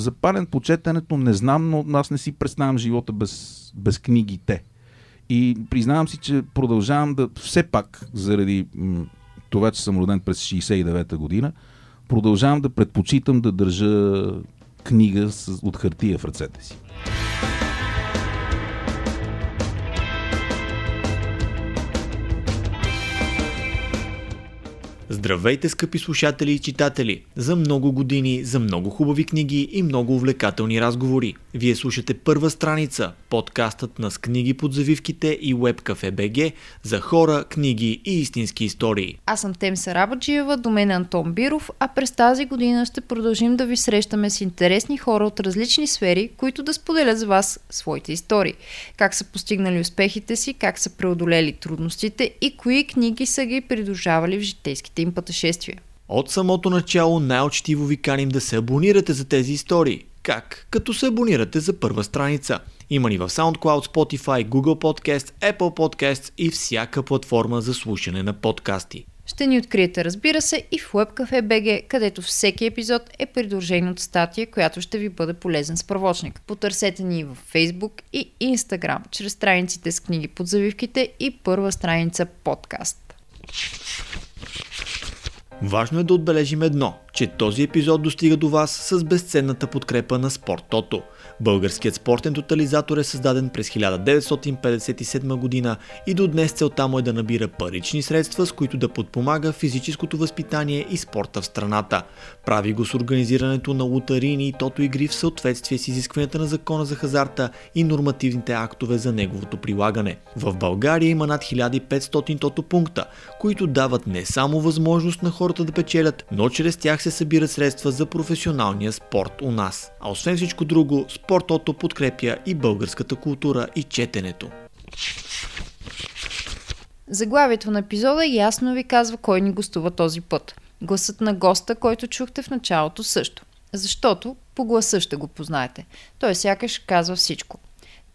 запален по четенето, не знам, но аз не си представям живота без, без книгите. И признавам си, че продължавам да, все пак, заради м- това, че съм роден през 69-та година, продължавам да предпочитам да държа книга с, от хартия в ръцете си. Здравейте, скъпи слушатели и читатели! За много години, за много хубави книги и много увлекателни разговори. Вие слушате първа страница, подкастът на с книги под завивките и Webcafe BG за хора, книги и истински истории. Аз съм Тем Сарабаджиева, до мен е Антон Биров, а през тази година ще продължим да ви срещаме с интересни хора от различни сфери, които да споделят с вас своите истории. Как са постигнали успехите си, как са преодолели трудностите и кои книги са ги придружавали в житейските им пътешествия. От самото начало най-очтиво ви каним да се абонирате за тези истории. Как? Като се абонирате за първа страница. Има ни в SoundCloud, Spotify, Google Podcast, Apple Podcasts и всяка платформа за слушане на подкасти. Ще ни откриете, разбира се, и в WebCafe BG, където всеки епизод е придружен от статия, която ще ви бъде полезен справочник. Потърсете ни в Facebook и Instagram, чрез страниците с книги под завивките и първа страница подкаст. Важно е да отбележим едно, че този епизод достига до вас с безценната подкрепа на Спорт Българският спортен тотализатор е създаден през 1957 година и до днес целта му е да набира парични средства, с които да подпомага физическото възпитание и спорта в страната. Прави го с организирането на лутарини и тото игри в съответствие с изискванията на закона за хазарта и нормативните актове за неговото прилагане. В България има над 1500 тото пункта, които дават не само възможност на хората да печелят, но чрез тях се събират средства за професионалния спорт у нас. А освен всичко друго, спортото подкрепя и българската култура и четенето. Заглавието на епизода ясно ви казва кой ни гостува този път. Гласът на госта, който чухте в началото също. Защото по гласа ще го познаете. Той сякаш казва всичко.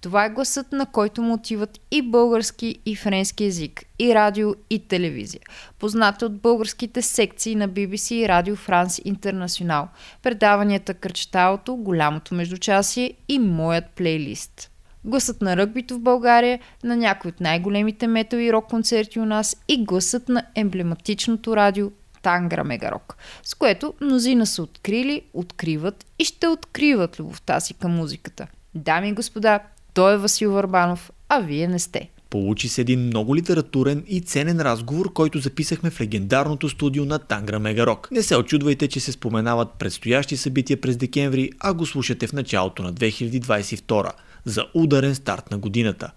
Това е гласът, на който му отиват и български, и френски язик, и радио, и телевизия. Познат от българските секции на BBC и Радио Франс Интернационал, предаванията Кръчталото, Голямото междучасие и моят плейлист. Гласът на ръгбито в България, на някои от най-големите метал и рок концерти у нас и гласът на емблематичното радио Тангра Мегарок, с което мнозина са открили, откриват и ще откриват любовта си към музиката. Дами и господа, той е Васил Върбанов, а вие не сте. Получи се един много литературен и ценен разговор, който записахме в легендарното студио на Тангра Мегарок. Не се очудвайте, че се споменават предстоящи събития през декември, а го слушате в началото на 2022 за ударен старт на годината.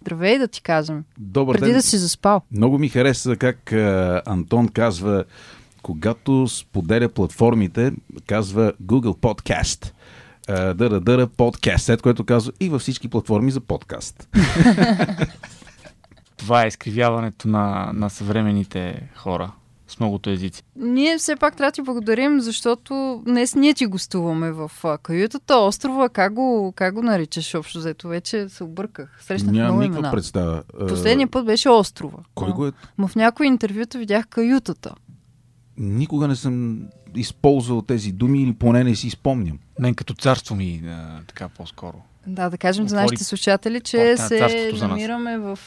Здравей да ти казвам. Добър Преди ден. да си заспал. Много ми хареса как а, Антон казва, когато споделя платформите, казва Google Podcast. А, дъра, дъра, подкаст, след което казва и във всички платформи за подкаст. Това е изкривяването на, на съвременните хора с многото езици. Ние все пак трябва да ти благодарим, защото днес ние ти гостуваме в каютата. Острова, как го, как го наричаш общо взето? Вече се обърках. Срещнах Нямам много никаква имена. представа. А, Последния път беше острова. Кой го е? Ма в някои интервюта видях каютата. Никога не съм използвал тези думи или поне не си спомням. Мен като царство ми, а, така по-скоро. Да, да кажем за Отвори нашите слушатели, че на се за намираме в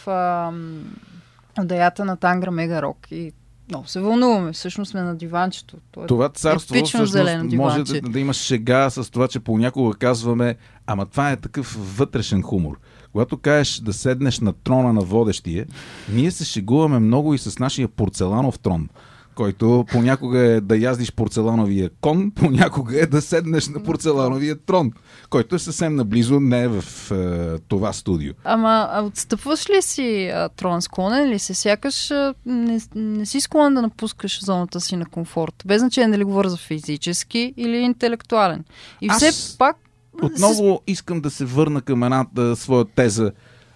отдаята на Тангра Мега Рок и много се вълнуваме. Всъщност сме на диванчето. То е Това царство всъщност зелено може диванче. да, да има шега с това, че понякога казваме, ама това е такъв вътрешен хумор. Когато кажеш да седнеш на трона на водещия, ние се шегуваме много и с нашия порцеланов трон, който понякога е да яздиш порцелановия кон, понякога е да седнеш на порцелановия трон, който е съвсем наблизо, не е в е, това студио. Ама а отстъпваш ли си а, трон, склонен ли си? Сякаш а, не, не си склонен да напускаш зоната си на комфорт. Без значение дали говоря за физически или интелектуален. И Аз все пак Отново искам да се върна към една да, своя теза.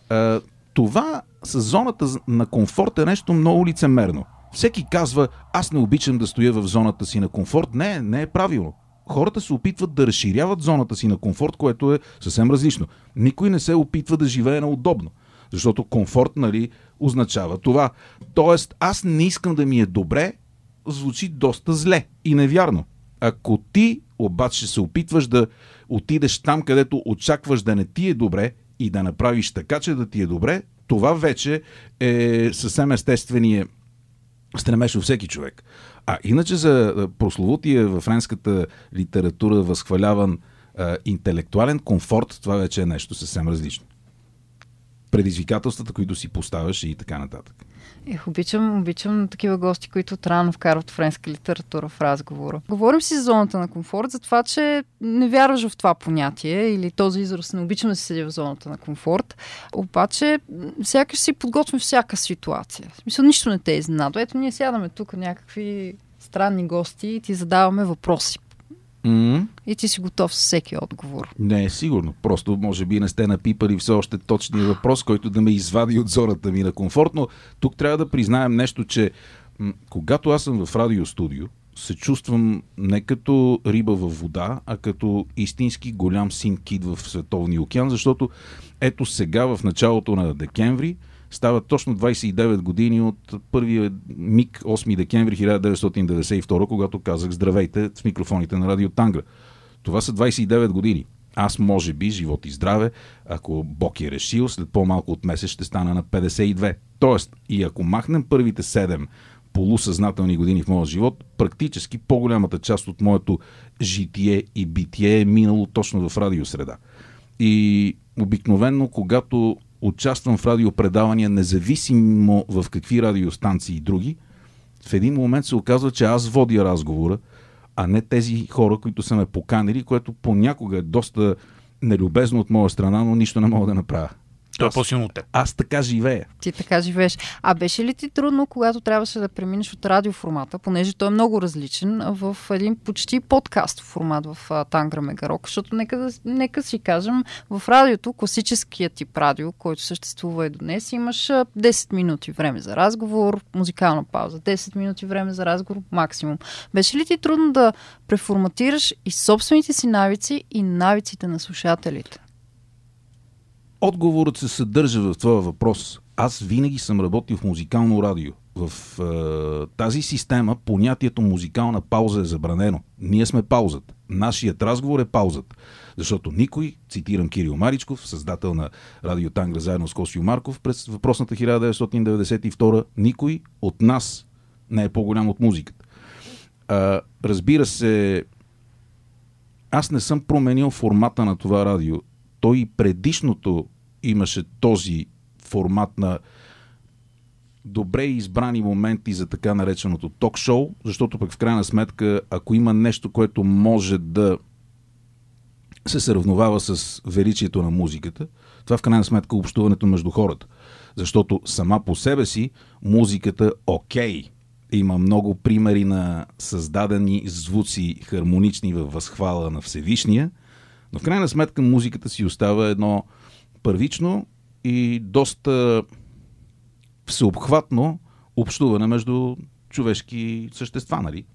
А, това с зоната на комфорт е нещо много лицемерно. Всеки казва, аз не обичам да стоя в зоната си на комфорт. Не, не е правилно. Хората се опитват да разширяват зоната си на комфорт, което е съвсем различно. Никой не се опитва да живее наудобно. Защото комфорт, нали, означава това. Тоест, аз не искам да ми е добре, звучи доста зле и невярно. Ако ти обаче се опитваш да отидеш там, където очакваш да не ти е добре и да направиш така, че да ти е добре, това вече е съвсем естествения стремеж у всеки човек. А иначе за прословутия във френската литература възхваляван а, интелектуален комфорт, това вече е нещо съвсем различно. Предизвикателствата, които си поставяш и така нататък. Ех, обичам, обичам такива гости, които рано вкарват френска литература в разговора. Говорим си за зоната на комфорт, за това, че не вярваш в това понятие или този израз не обичам да се седя в зоната на комфорт. Обаче, сякаш си подготвим всяка ситуация. В смисъл, нищо не те изненадва. Ето, ние сядаме тук някакви странни гости и ти задаваме въпроси. Mm-hmm. И ти си готов с всеки отговор. Не е сигурно. Просто може би не сте напипали все още точния въпрос, който да ме извади от зоната ми на комфорт, но тук трябва да признаем нещо, че м- когато аз съм в радиостудио, се чувствам не като риба във вода, а като истински голям син кит в Световния океан, защото ето сега в началото на декември става точно 29 години от първия миг 8 декември 1992, когато казах здравейте в микрофоните на Радио Тангра. Това са 29 години. Аз може би, живот и здраве, ако Бог е решил, след по-малко от месец ще стана на 52. Тоест, и ако махнем първите 7 полусъзнателни години в моя живот, практически по-голямата част от моето житие и битие е минало точно в радиосреда. И обикновенно, когато участвам в радиопредавания, независимо в какви радиостанции и други, в един момент се оказва, че аз водя разговора, а не тези хора, които са ме поканили, което понякога е доста нелюбезно от моя страна, но нищо не мога да направя. Той е по-силно от теб. Аз така живея. Ти така живееш. А беше ли ти трудно, когато трябваше да преминеш от радиоформата, понеже той е много различен, в един почти подкаст формат в Тангра Мегарок? Защото нека, да, нека си кажем, в радиото, класическият тип радио, който съществува и до днес, имаш а, 10 минути време за разговор, музикална пауза, 10 минути време за разговор максимум. Беше ли ти трудно да преформатираш и собствените си навици и навиците на слушателите? Отговорът се съдържа в твоя въпрос. Аз винаги съм работил в музикално радио. В е, тази система понятието музикална пауза е забранено. Ние сме паузата. Нашият разговор е паузата. Защото никой, цитирам Кирил Маричков, създател на Радио Тангра заедно с Косио Марков през въпросната 1992, никой от нас не е по-голям от музиката. А, разбира се, аз не съм променил формата на това радио. Той и предишното имаше този формат на добре избрани моменти за така нареченото ток-шоу, защото пък в крайна сметка, ако има нещо, което може да се сравновава с величието на музиката, това в крайна сметка е общуването между хората. Защото сама по себе си музиката окей. Има много примери на създадени звуци хармонични във възхвала на Всевишния, но в крайна сметка музиката си остава едно първично и доста всеобхватно общуване между човешки същества, нали?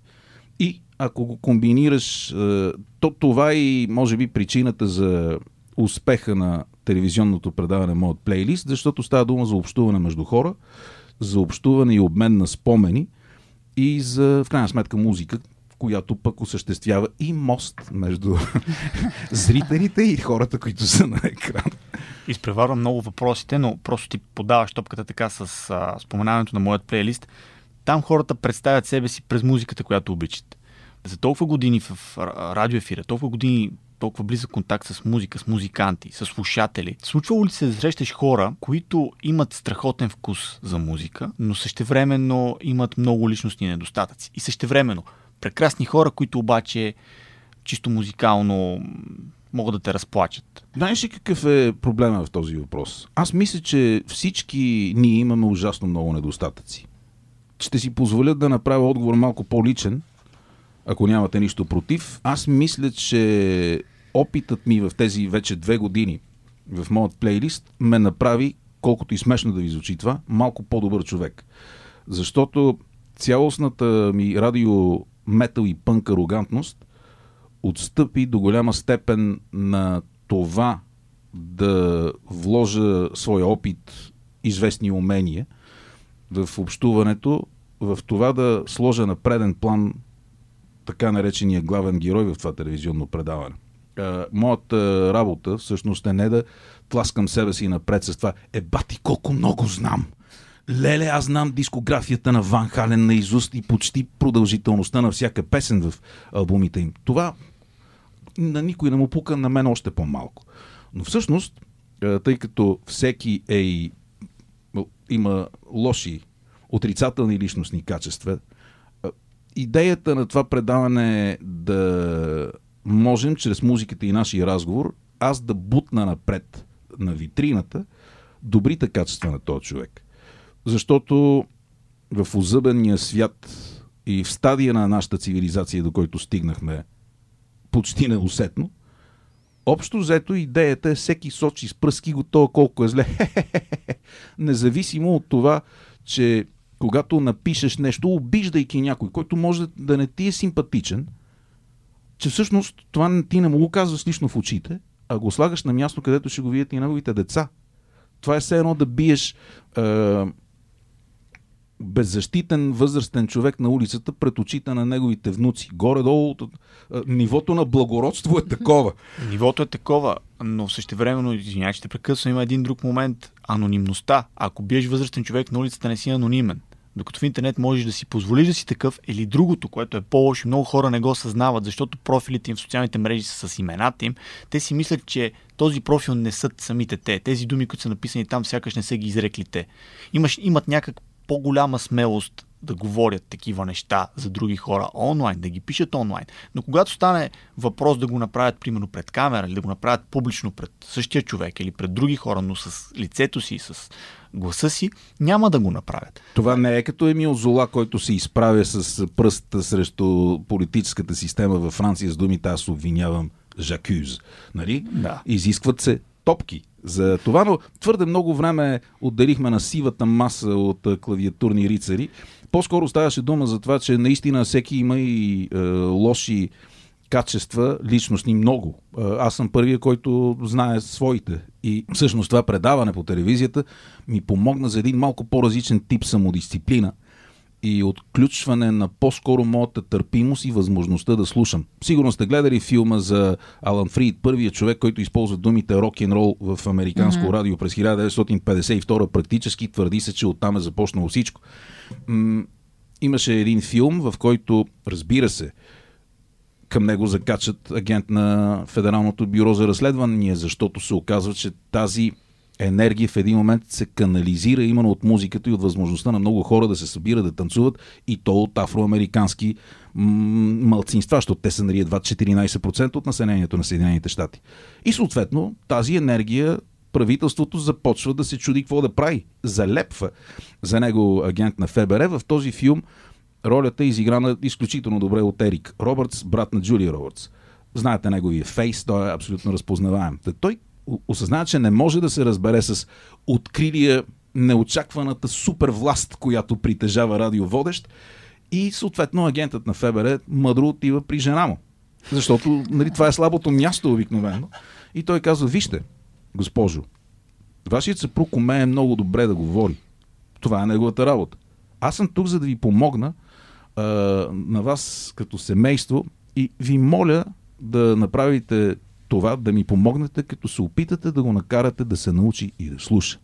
И ако го комбинираш, то това и може би причината за успеха на телевизионното предаване Моят плейлист, защото става дума за общуване между хора, за общуване и обмен на спомени и за, в крайна сметка, музика, която пък осъществява и мост между зрителите и хората, които са на екран. Изпреварвам много въпросите, но просто ти подаваш топката така с а, споменаването на моят плейлист. Там хората представят себе си през музиката, която обичат. За толкова години в радиоефира, толкова години толкова близък контакт с музика, с музиканти, с слушатели. Случвало ли се да срещаш хора, които имат страхотен вкус за музика, но същевременно имат много личностни недостатъци? И същевременно прекрасни хора, които обаче чисто музикално могат да те разплачат. Знаеш ли какъв е проблема в този въпрос? Аз мисля, че всички ние имаме ужасно много недостатъци. Ще си позволя да направя отговор малко по-личен, ако нямате нищо против. Аз мисля, че опитът ми в тези вече две години в моят плейлист ме направи, колкото и смешно да ви звучи това, малко по-добър човек. Защото цялостната ми радио метал и пънк арогантност отстъпи до голяма степен на това да вложа своя опит, известни умения в общуването, в това да сложа на преден план така наречения главен герой в това телевизионно предаване. Моята работа всъщност е не да тласкам себе си напред с това. Е, бати, колко много знам! Леле, аз знам дискографията на Ван Хален на изуст и почти продължителността на всяка песен в албумите им. Това на никой не му пука, на мен още по-малко. Но всъщност, тъй като всеки е и има лоши, отрицателни личностни качества, идеята на това предаване е да можем чрез музиката и нашия разговор аз да бутна напред на витрината добрите качества на този човек. Защото в озъбения свят и в стадия на нашата цивилизация, до който стигнахме почти неусетно, общо взето идеята е всеки сочи с пръски го то колко е зле. Независимо от това, че когато напишеш нещо, обиждайки някой, който може да не ти е симпатичен, че всъщност това ти не му го казваш лично в очите, а го слагаш на място, където ще го видят и неговите деца. Това е все едно да биеш е, беззащитен възрастен човек на улицата пред очите на неговите внуци. Горе-долу нивото на благородство е такова. Нивото е такова, но същевременно, извинявай, те прекъсвам, има един друг момент. Анонимността. Ако биеш възрастен човек на улицата, не си анонимен. Докато в интернет можеш да си позволиш да си такъв или другото, което е по-лошо, много хора не го съзнават, защото профилите им в социалните мрежи са с имената им. Те си мислят, че този профил не са самите те. Тези думи, които са написани там, сякаш не са ги изрекли те. Имаш, имат някак по-голяма смелост да говорят такива неща за други хора онлайн, да ги пишат онлайн. Но когато стане въпрос да го направят, примерно, пред камера или да го направят публично пред същия човек или пред други хора, но с лицето си, с гласа си, няма да го направят. Това не е като Емил Зола, който се изправя с пръста срещу политическата система във Франция с думите аз обвинявам Жакюз. Нали? Да. Изискват се топки за това, но твърде много време отделихме на сивата маса от клавиатурни рицари. По-скоро ставаше дума за това, че наистина всеки има и е, лоши качества, личностни много. Аз съм първия, който знае своите. И всъщност това предаване по телевизията ми помогна за един малко по-различен тип самодисциплина – и отключване на по-скоро моята търпимост и възможността да слушам. Сигурно сте гледали филма за Алан Фрид, първият човек, който използва думите рок н рол в американско mm-hmm. радио през 1952 практически твърди се, че оттам е започнало всичко. М- имаше един филм, в който, разбира се, към него закачат агент на Федералното бюро за разследвания, защото се оказва, че тази енергия в един момент се канализира именно от музиката и от възможността на много хора да се събират, да танцуват и то от афроамерикански малцинства, защото те са нали, едва 14% от населението на Съединените щати. И съответно тази енергия правителството започва да се чуди какво да прави. Залепва за него агент на ФБР. В този филм ролята е изиграна изключително добре от Ерик Робъртс, брат на Джулия Робъртс. Знаете неговия фейс, той е абсолютно разпознаваем. Той осъзнава, че не може да се разбере с открилия неочакваната супер власт, която притежава радиоводещ и съответно агентът на ФБР мъдро отива при жена му. Защото нали, това е слабото място обикновено. И той казва, вижте, госпожо, вашият съпруг умее много добре да говори. Това е неговата работа. Аз съм тук, за да ви помогна а, на вас като семейство и ви моля да направите това да ми помогнете, като се опитате да го накарате да се научи и да слуша.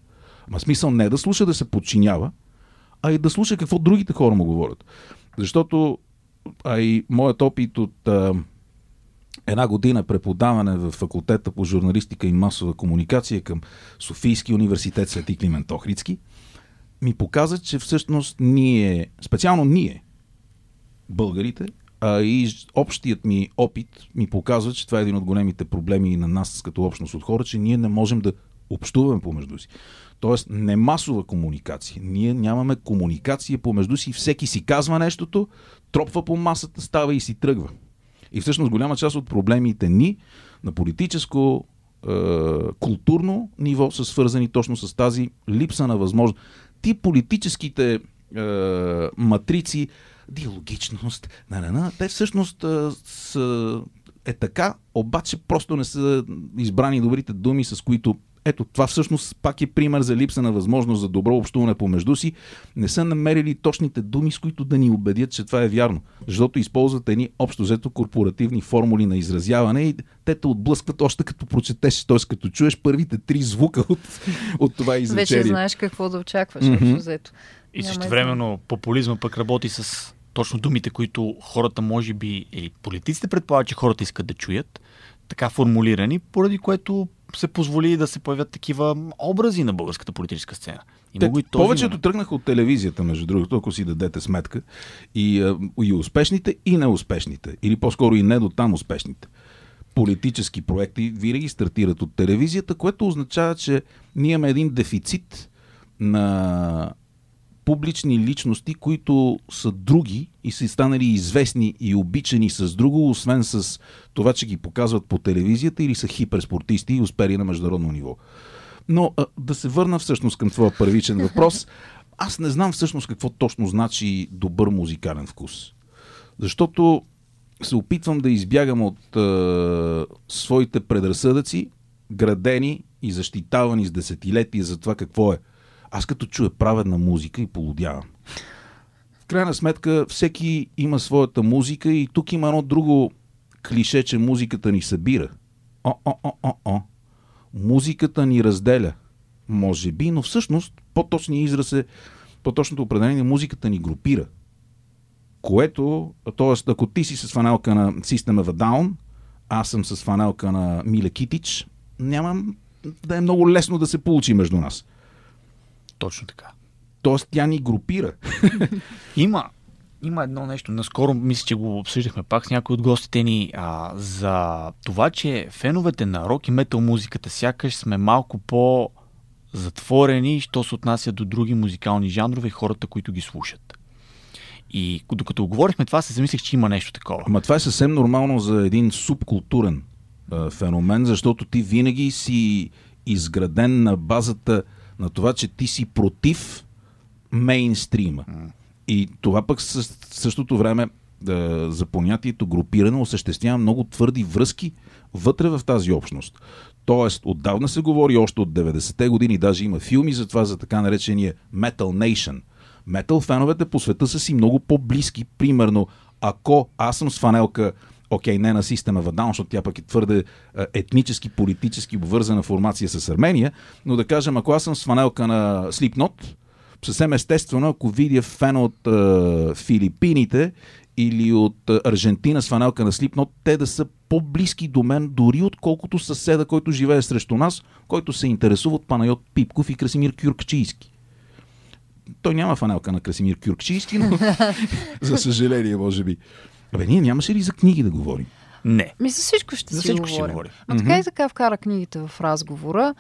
Ма смисъл не да слуша да се подчинява, а и да слуша какво другите хора му говорят. Защото а и моят опит от а, една година преподаване в факултета по журналистика и масова комуникация към Софийски университет Свети Климент Охрицки, ми показа, че всъщност ние, специално ние, българите, а, и общият ми опит ми показва, че това е един от големите проблеми на нас като общност от хора, че ние не можем да общуваме помежду си. Тоест, не масова комуникация. Ние нямаме комуникация помежду си. Всеки си казва нещото, тропва по масата, става и си тръгва. И всъщност голяма част от проблемите ни на политическо, е, културно ниво са свързани точно с тази липса на възможност. Ти политическите е, матрици диалогичност, на, на, на. те всъщност а, са, е така, обаче просто не са избрани добрите думи, с които Ето, това всъщност пак е пример за липса на възможност за добро общуване помежду си. Не са намерили точните думи, с които да ни убедят, че това е вярно. Защото използват едни общо взето корпоративни формули на изразяване и те те отблъскват още като прочетеш, т.е. като чуеш първите три звука от, от това изречение. Вече знаеш какво да очакваш, mm-hmm. общо взето. И също времено популизма пък работи с точно думите, които хората може би, или политиците предполагат, че хората искат да чуят, така формулирани, поради което се позволи да се появят такива образи на българската политическа сцена. Те, и този повечето момент. тръгнаха от телевизията, между другото, ако си дадете сметка. И, и успешните, и неуспешните. Или по-скоро и не до там успешните. Политически проекти винаги стартират от телевизията, което означава, че ние имаме един дефицит на публични личности, които са други и са станали известни и обичани с друго, освен с това, че ги показват по телевизията или са хиперспортисти и успели на международно ниво. Но а, да се върна всъщност към твоя първичен въпрос. Аз не знам всъщност какво точно значи добър музикален вкус. Защото се опитвам да избягам от а, своите предразсъдъци, градени и защитавани с десетилетия за това какво е аз като чуя праведна музика и полудявам. В крайна сметка всеки има своята музика и тук има едно друго клише, че музиката ни събира. О, о, о, о, о. Музиката ни разделя. Може би, но всъщност по-точният израз е, по-точното определение, музиката ни групира. Което, т.е. ако ти си с фанелка на System of a Down, аз съм с фанелка на Миле Китич, няма да е много лесно да се получи между нас. Точно така. Тоест тя ни групира. Има, има едно нещо. Наскоро мисля, че го обсъждахме пак с някои от гостите ни а, за това, че феновете на рок и метал музиката сякаш сме малко по затворени, що се отнася до други музикални жанрове и хората, които ги слушат. И докато говорихме това, се замислих, че има нещо такова. Ама това е съвсем нормално за един субкултурен а, феномен, защото ти винаги си изграден на базата на това, че ти си против мейнстрима. И това пък със същото време да, за понятието групиране осъществява много твърди връзки вътре в тази общност. Тоест, отдавна се говори още от 90-те години, даже има филми за това, за така наречения Metal Nation. Метал феновете по света са си много по-близки. Примерно, ако аз съм с фанелка окей, не на система Вадаун, защото тя пък е твърде етнически, политически обвързана формация с Армения, но да кажем, ако аз съм с фанелка на Slipknot, съвсем естествено, ако видя фен от е, Филипините или от Аржентина с фанелка на Slipknot, те да са по-близки до мен, дори отколкото съседа, който живее срещу нас, който се интересува от Панайот Пипков и Красимир Кюркчийски. Той няма фанелка на Красимир Кюркчийски, но за съжаление, може би. Абе, ние нямаше ли за книги да говорим? Не. Ми за всичко ще за си всичко говорим. ще говорим. А така и така вкара книгите в разговора.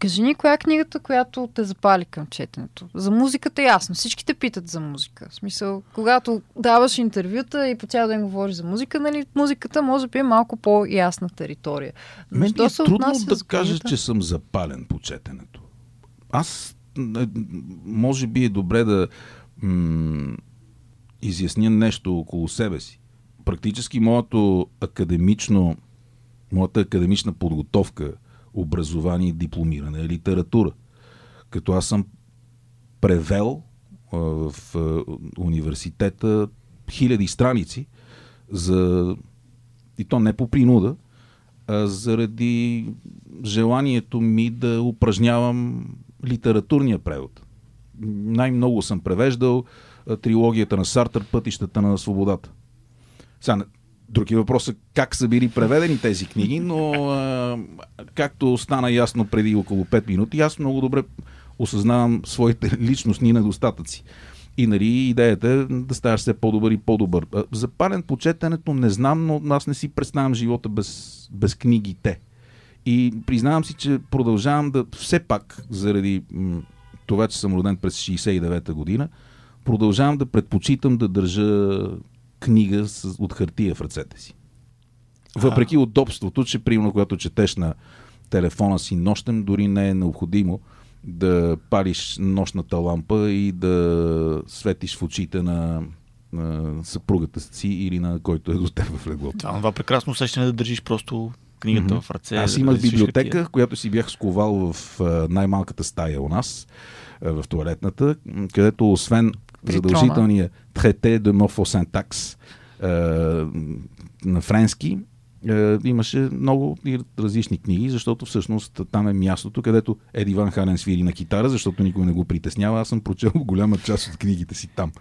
Кажи ни, коя е книгата, която те запали към четенето? За музиката ясно. Всички те питат за музика. В смисъл, когато даваш интервюта и по цял ден говориш за музика, нали, музиката може би е малко по-ясна територия. Но Мен е трудно да кажа, че съм запален по четенето. Аз, е, може би е добре да м- изясня нещо около себе си практически моето академично, моята академична подготовка, образование и дипломиране е литература. Като аз съм превел в университета хиляди страници за и то не по принуда, а заради желанието ми да упражнявам литературния превод. Най-много съм превеждал трилогията на Сартър Пътищата на свободата. Сега, Други въпрос е как са били преведени тези книги, но а, както стана ясно преди около 5 минути, аз много добре осъзнавам своите личностни недостатъци. И нали, идеята е да ставаш все по-добър и по-добър. Запален по четенето не знам, но аз не си представям живота без, без книгите. И признавам си, че продължавам да все пак, заради м- това, че съм роден през 69-та година, продължавам да предпочитам да държа книга с, от хартия в ръцете си. Въпреки а. удобството, че примерно когато четеш на телефона си нощем, дори не е необходимо да палиш нощната лампа и да светиш в очите на, на съпругата си или на който е до теб в леглото. Това, това прекрасно усещане да държиш просто книгата mm-hmm. в ръце. Аз имах библиотека, която си бях сковал в най-малката стая у нас, в туалетната, където освен задължителния трете de morphosyntax на френски, имаше много различни книги, защото всъщност там е мястото, където Еди Ван Хален свири на китара, защото никой не го притеснява. Аз съм прочел голяма част от книгите си там.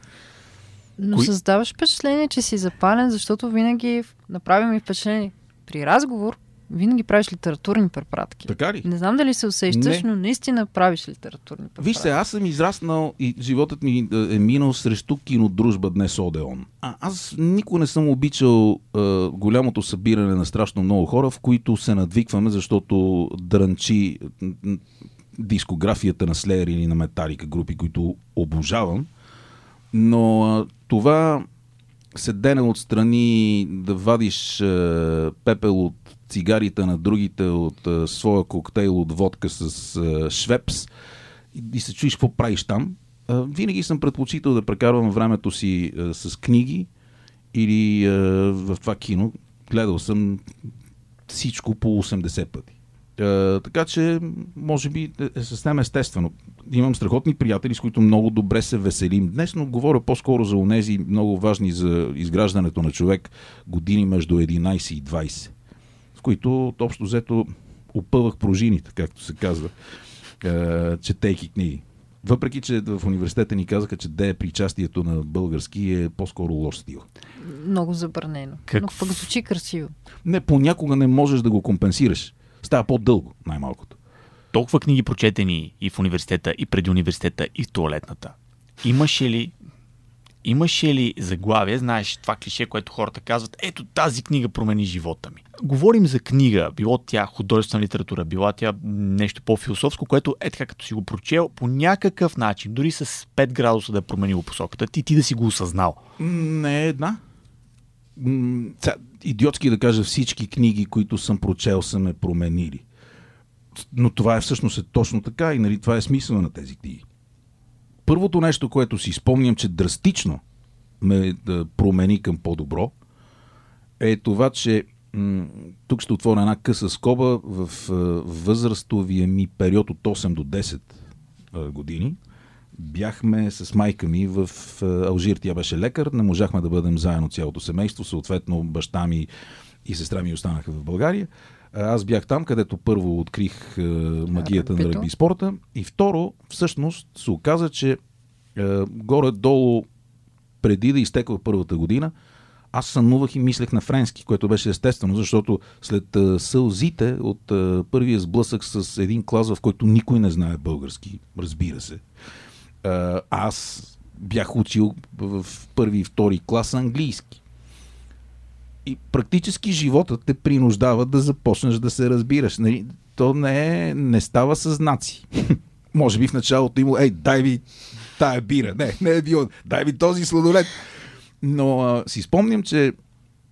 Но Кои... създаваш впечатление, че си запален, защото винаги направи ми впечатление. При разговор винаги правиш литературни препратки. Така ли? Не знам дали се усещаш, не. но наистина правиш литературни препратки. Вижте, аз съм израснал и животът ми е, е минал срещу кинодружба днес Одеон. А, аз никога не съм обичал е, голямото събиране на страшно много хора, в които се надвикваме, защото дрънчи дискографията на Слеер или на Металика, групи, които обожавам. Но е, това седене отстрани да вадиш е, пепел от цигарите на другите от а, своя коктейл от водка с а, швепс и, и се чуеш какво правиш там. А, винаги съм предпочитал да прекарвам времето си а, с книги или а, в това кино. Гледал съм всичко по 80 пъти. А, така че, може би е съвсем естествено. Имам страхотни приятели, с които много добре се веселим днес, но говоря по-скоро за онези много важни за изграждането на човек години между 11 и 20 които общо взето опъвах пружините, както се казва, е, четейки книги. Въпреки, че в университета ни казаха, че де причастието на български е по-скоро лош стил. Много забранено. Как... Но пък звучи красиво. Не, понякога не можеш да го компенсираш. Става по-дълго, най-малкото. Толкова книги прочетени и в университета, и преди университета, и в туалетната. Имаше ли Имаше ли заглавие, знаеш това клише, което хората казват, ето тази книга промени живота ми. Говорим за книга, било тя художествена литература, било тя нещо по-философско, което е така като си го прочел по някакъв начин, дори с 5 градуса да е променило посоката ти, ти да си го осъзнал. Не е една. Идиотски да кажа всички книги, които съм прочел, са ме променили. Но това е всъщност е точно така и нали, това е смисъл на тези книги първото нещо, което си спомням, че драстично ме да промени към по-добро, е това, че м- тук ще отворя една къса скоба в а, възрастовия ми период от 8 до 10 а, години. Бяхме с майка ми в а, Алжир. Тя беше лекар. Не можахме да бъдем заедно цялото семейство. Съответно, баща ми и сестра ми останаха в България. Аз бях там, където първо открих е, магията на ръгби спорта и второ, всъщност се оказа, че е, горе-долу преди да изтеква първата година, аз сънувах и мислех на френски, което беше естествено, защото след е, сълзите от е, първия сблъсък с един клас, в който никой не знае български, разбира се, е, аз бях учил в първи и втори клас английски и практически живота те принуждава да започнеш да се разбираш. Нали? То не, е, не става с знаци. Може би в началото има, ей, дай ви тая бира. Не, не е било, дай ви този сладолет. Но а, си спомням, че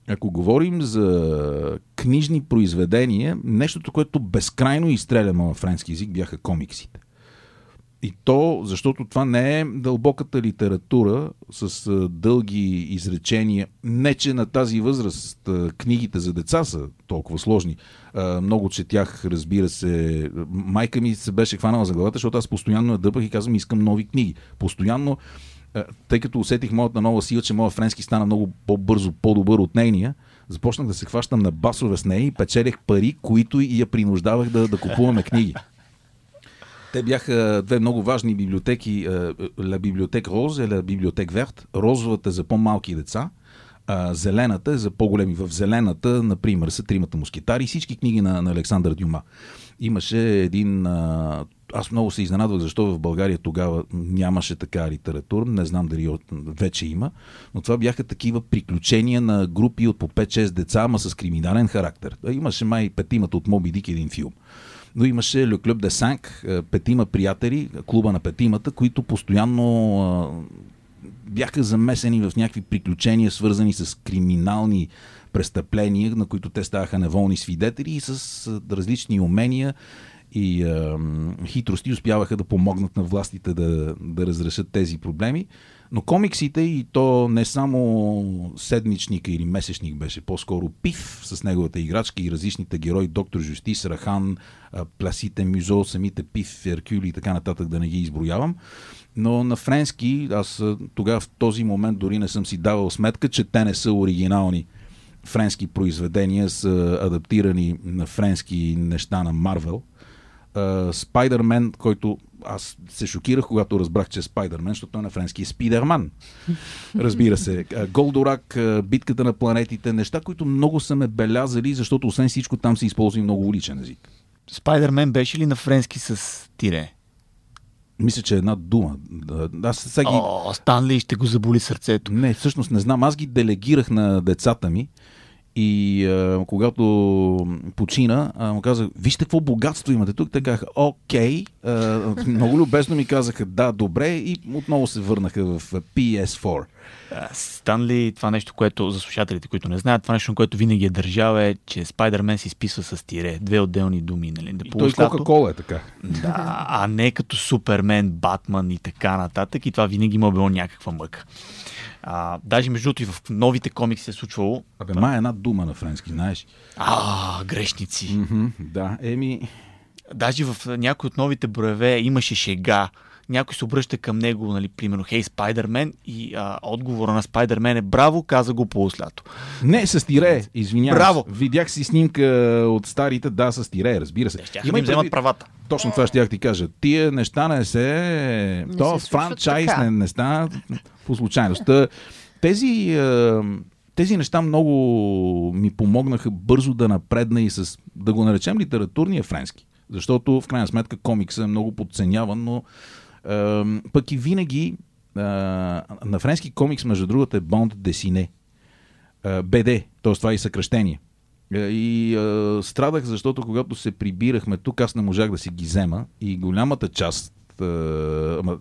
ако говорим за книжни произведения, нещото, което безкрайно изстреля моя френски язик, бяха комиксите. И то, защото това не е дълбоката литература с дълги изречения. Не, че на тази възраст книгите за деца са толкова сложни. Много четях, разбира се. Майка ми се беше хванала за главата, защото аз постоянно я дъпах и казвам, искам нови книги. Постоянно, тъй като усетих моята нова сила, че моят френски стана много по-бързо, по-добър от нейния, започнах да се хващам на басове с нея и печелех пари, които и я принуждавах да, да купуваме книги. Те бяха две много важни библиотеки. Ла библиотек Роз и Ла библиотек Верт. Розовата е за по-малки деца, а зелената е за по-големи. В зелената, например, са тримата мускетари, всички книги на, на Александър Дюма. Имаше един... А, аз много се изненадвах защо в България тогава нямаше така литература. Не знам дали вече има. Но това бяха такива приключения на групи от по 5-6 деца, ама с криминален характер. Имаше май петимата от Моби Дик един филм но имаше Le Club de Cinq, е, петима приятели, клуба на петимата, които постоянно бяха замесени в някакви приключения, свързани с криминални престъпления, на които те ставаха неволни свидетели и с различни умения и а, хитрости успяваха да помогнат на властите да, да разрешат тези проблеми. Но комиксите и то не само седмичника или месечник беше, по-скоро пив с неговата играчка и различните герои, доктор Жустис, Рахан, Пласите Мюзо, самите пив, Еркюли и така нататък, да не ги изброявам. Но на френски, аз тогава в този момент дори не съм си давал сметка, че те не са оригинални френски произведения, са адаптирани на френски неща на Марвел. Спайдермен, който аз се шокирах, когато разбрах, че е Спайдермен, защото той на френски е Спидерман. Разбира се. Голдорак, битката на планетите, неща, които много са ме белязали, защото освен всичко там се използва и много уличен език. Спайдермен беше ли на френски с тире? Мисля, че е една дума. Аз сега ги... О, Станли ще го заболи сърцето. Не, всъщност не знам. Аз ги делегирах на децата ми и а, когато почина, а, му казах, вижте какво богатство имате тук. Те казаха, окей. А, много любезно ми казаха, да, добре. И отново се върнаха в PS4. Станли, това нещо, което за слушателите, които не знаят, това нещо, което винаги е държал е, че Спайдермен се изписва с тире. Две отделни думи. Нали? Да и той Кока-Кола е така. Да, а не като Супермен, Батман и така нататък. И това винаги има било някаква мъка. А, даже между другото и в новите комикси се е случвало. Абе, ма е една дума на френски, знаеш. А, грешници. Mm-hmm, да, еми. Даже в някои от новите броеве имаше шега някой се обръща към него, нали, примерно, хей, Спайдермен, и а, отговора на Спайдермен е браво, каза го по ослято. Не, с тире, извинявам. Браво! Видях си снимка от старите, да, с тире, разбира се. Ще Има да вземат правата. Точно това ще ти кажа. Тия неща не се... Не То се франчайз не, не стана по случайност. Тези, тези неща много ми помогнаха бързо да напредна и с, да го наречем литературния френски. Защото в крайна сметка комиксът е много подценяван, но пък и винаги на френски комикс, между другото, е Бонд Десине. БД, т.е. това е и съкръщение. И а, страдах, защото когато се прибирахме тук, аз не можах да си ги взема и голямата част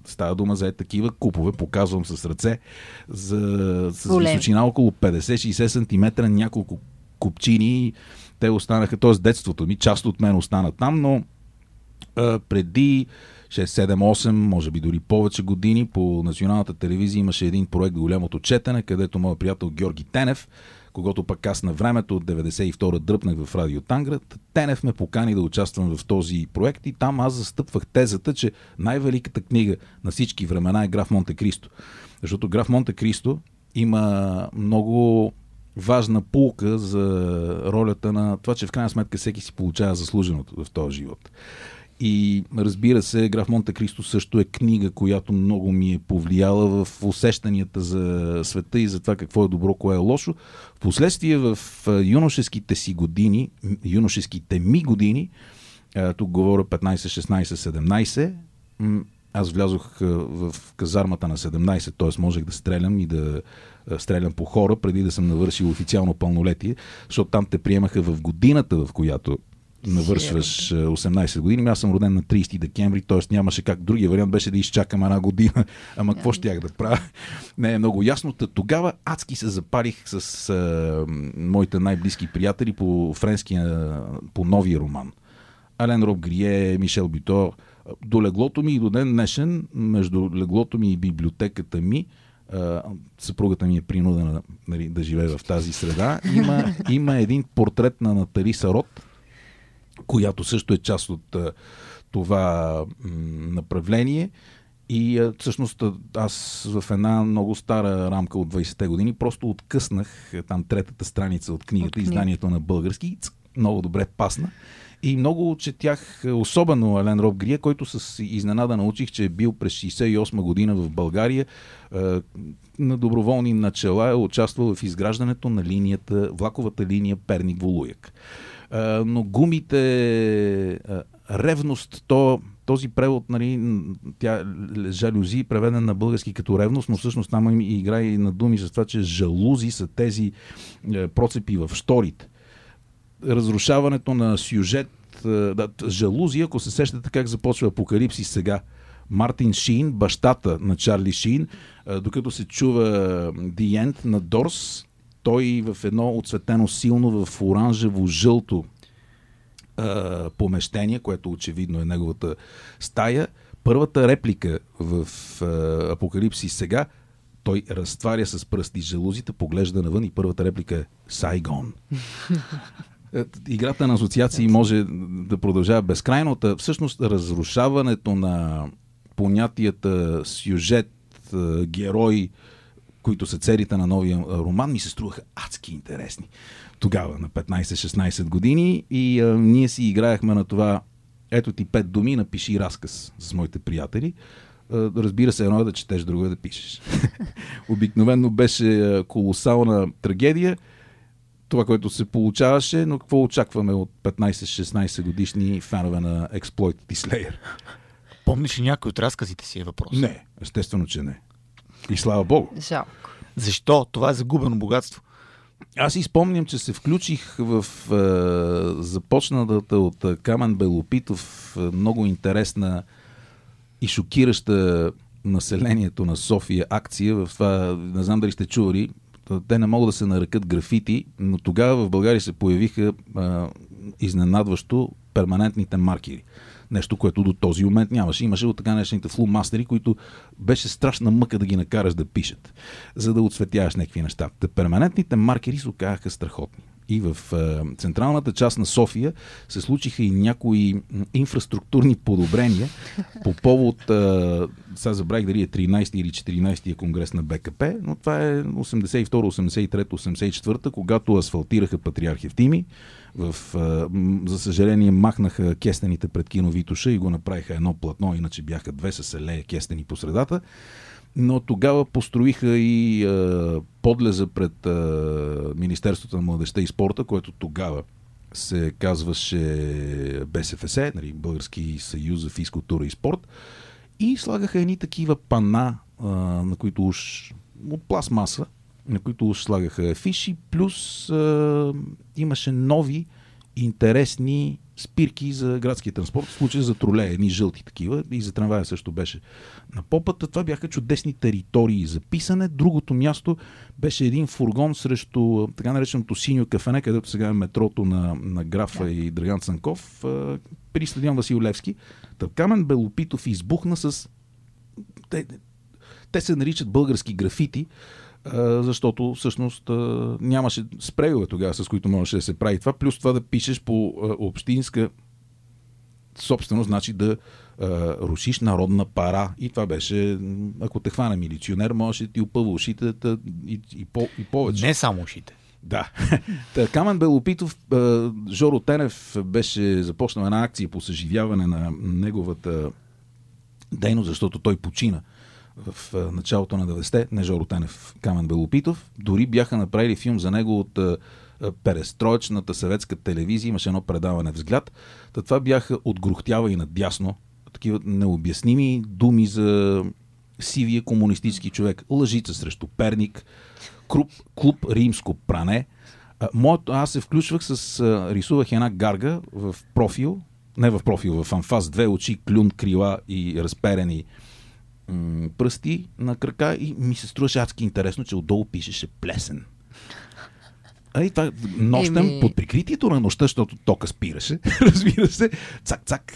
става дума за е такива купове, показвам с ръце, за, с височина около 50-60 см, няколко купчини. Те останаха, т.е. детството ми, част от мен остана там, но а, преди 6-7-8, може би дори повече години по националната телевизия имаше един проект Голямото четене, където моят приятел Георги Тенев, когато пък аз на времето от 92-а дръпнах в Радио Танград, Тенев ме покани да участвам в този проект и там аз застъпвах тезата, че най-великата книга на всички времена е Граф Монте Кристо. Защото Граф Монте Кристо има много важна пулка за ролята на това, че в крайна сметка всеки си получава заслуженото в този живот. И разбира се, Граф Монте Кристо също е книга, която много ми е повлияла в усещанията за света и за това какво е добро, кое е лошо. Впоследствие в юношеските си години, юношеските ми години, тук говоря 15, 16, 17, аз влязох в казармата на 17, т.е. можех да стрелям и да стрелям по хора, преди да съм навършил официално пълнолетие, защото там те приемаха в годината, в която навършваш 18 години. Аз съм роден на 30 декември, т.е. нямаше как. Другия вариант беше да изчакам една година. Ама какво щях да правя? Не е много ясно. Тогава адски се запалих с а, моите най-близки приятели по френския, по новия роман. Ален Роб Грие, Мишел Бито. До леглото ми и до ден днешен, между леглото ми и библиотеката ми, съпругата ми е принудена нали, да живее в тази среда, има, има един портрет на Натали Сарот, която също е част от това направление. И всъщност аз в една много стара рамка от 20-те години просто откъснах там третата страница от книгата, от изданието на български. Много добре пасна. И много четях, особено Елен Роб Грия, който с изненада научих, че е бил през 68 година в България е, на доброволни начала е участвал в изграждането на линията, влаковата линия Перник-Волуяк но гумите, ревност, то, този превод, нали, тя жалюзи, преведен на български като ревност, но всъщност там играе и на думи за това, че жалузи са тези е, процепи в шторите. Разрушаването на сюжет, е, да, жалузи, ако се сещате как започва Апокалипсис сега, Мартин Шин, бащата на Чарли Шин, е, докато се чува The End на Дорс, той в едно отцветено силно в оранжево-жълто а, помещение, което очевидно е неговата стая. Първата реплика в а, Апокалипсис сега, той разтваря с пръсти жалузите, поглежда навън и първата реплика е Сайгон. Е, играта на асоциации може да продължава безкрайно. Всъщност, разрушаването на понятията сюжет, герой, които са целите на новия роман, ми се струваха адски интересни. Тогава, на 15-16 години и а, ние си играехме на това ето ти пет думи, напиши разказ с моите приятели. А, разбира се, едно е да четеш, друго е да пишеш. Обикновено беше колосална трагедия това, което се получаваше, но какво очакваме от 15-16 годишни фенове на Exploited и Slayer? Помниш ли някой от разказите си е въпрос? Не, естествено, че не. И слава богу. Жалко. Защо? Това е загубено богатство. Аз си спомням, че се включих в е, започнатата от е, Камен Белопитов е, много интересна и шокираща населението на София акция. В това, не знам дали сте чували, те не могат да се нарекат графити, но тогава в България се появиха а, изненадващо перманентните маркери. Нещо, което до този момент нямаше. Имаше от така наречените флумастери, които беше страшна мъка да ги накараш да пишат, за да отсветяваш някакви неща. Те перманентните маркери се оказаха страхотни. И в централната част на София се случиха и някои инфраструктурни подобрения по повод, сега забравих дали е 13 или 14 конгрес на БКП, но това е 82, 83, 84, когато асфалтираха Патриарх Евтими. В, за съжаление махнаха кестените пред кино Витуша и го направиха едно платно, иначе бяха две с кестени по средата но тогава построиха и а, подлеза пред а, Министерството на младеща и спорта, което тогава се казваше БСФС, нали, Български съюз за физкултура и спорт. И слагаха едни такива пана, а, на които уж от пластмаса, на които уж слагаха афиши, плюс а, имаше нови интересни спирки за градския транспорт, в случая за тролея, едни жълти такива и за трамвая също беше на попата. Това бяха чудесни територии за писане. Другото място беше един фургон срещу така нареченото синьо кафене, където сега е метрото на, на Графа yeah. и Драган Цанков, при стадион Васил Левски. Камен Белопитов избухна с... Те се наричат български графити, защото всъщност нямаше спрейове тогава, с които можеше да се прави това. Плюс това да пишеш по общинска собственост, значи да рушиш народна пара. И това беше, ако те хвана милиционер, можеше да ти опъва ушите и, и, по, и повече. Не само ушите. Да. Камен Белопитов, Жоро Тенев беше започнал една акция по съживяване на неговата дейност, защото той почина в началото на 90-те, не Жоро Тенев, Камен Белопитов. Дори бяха направили филм за него от перестроечната съветска телевизия. Имаше едно предаване взгляд. Та това бяха отгрухтява и надясно. Такива необясними думи за сивия комунистически човек. Лъжица срещу Перник, клуб, клуб Римско пране. Моето, аз се включвах с... Рисувах една гарга в профил, не в профил, в анфас, две очи, клюн, крила и разперени м- пръсти на крака и ми се струваше адски интересно, че отдолу пишеше плесен. А и това нощем Еми... под прикритието на нощта, защото тока спираше, разбира се, цак-цак.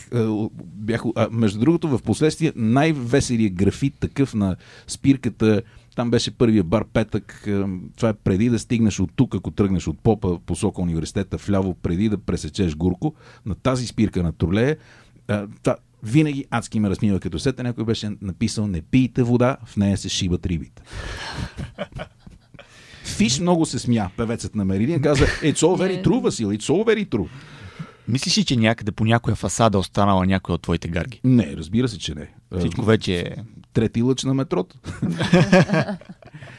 Бях, а, между другото, в последствие най-веселият графит такъв на спирката там беше първия бар петък. Това е преди да стигнеш от тук, ако тръгнеш от Попа посока университета вляво, преди да пресечеш Гурко, на тази спирка на тролея. Това, винаги адски ме размива, като сета някой беше написал не пийте вода, в нея се шибат рибите. Фиш много се смя, певецът на Меридиан, каза It's all very true, Васил, it's all very true. Мислиш ли, че някъде по някоя фасада останала някой от твоите гарги? Не, разбира се, че не. Всичко вече е... Трети лъч на метрото.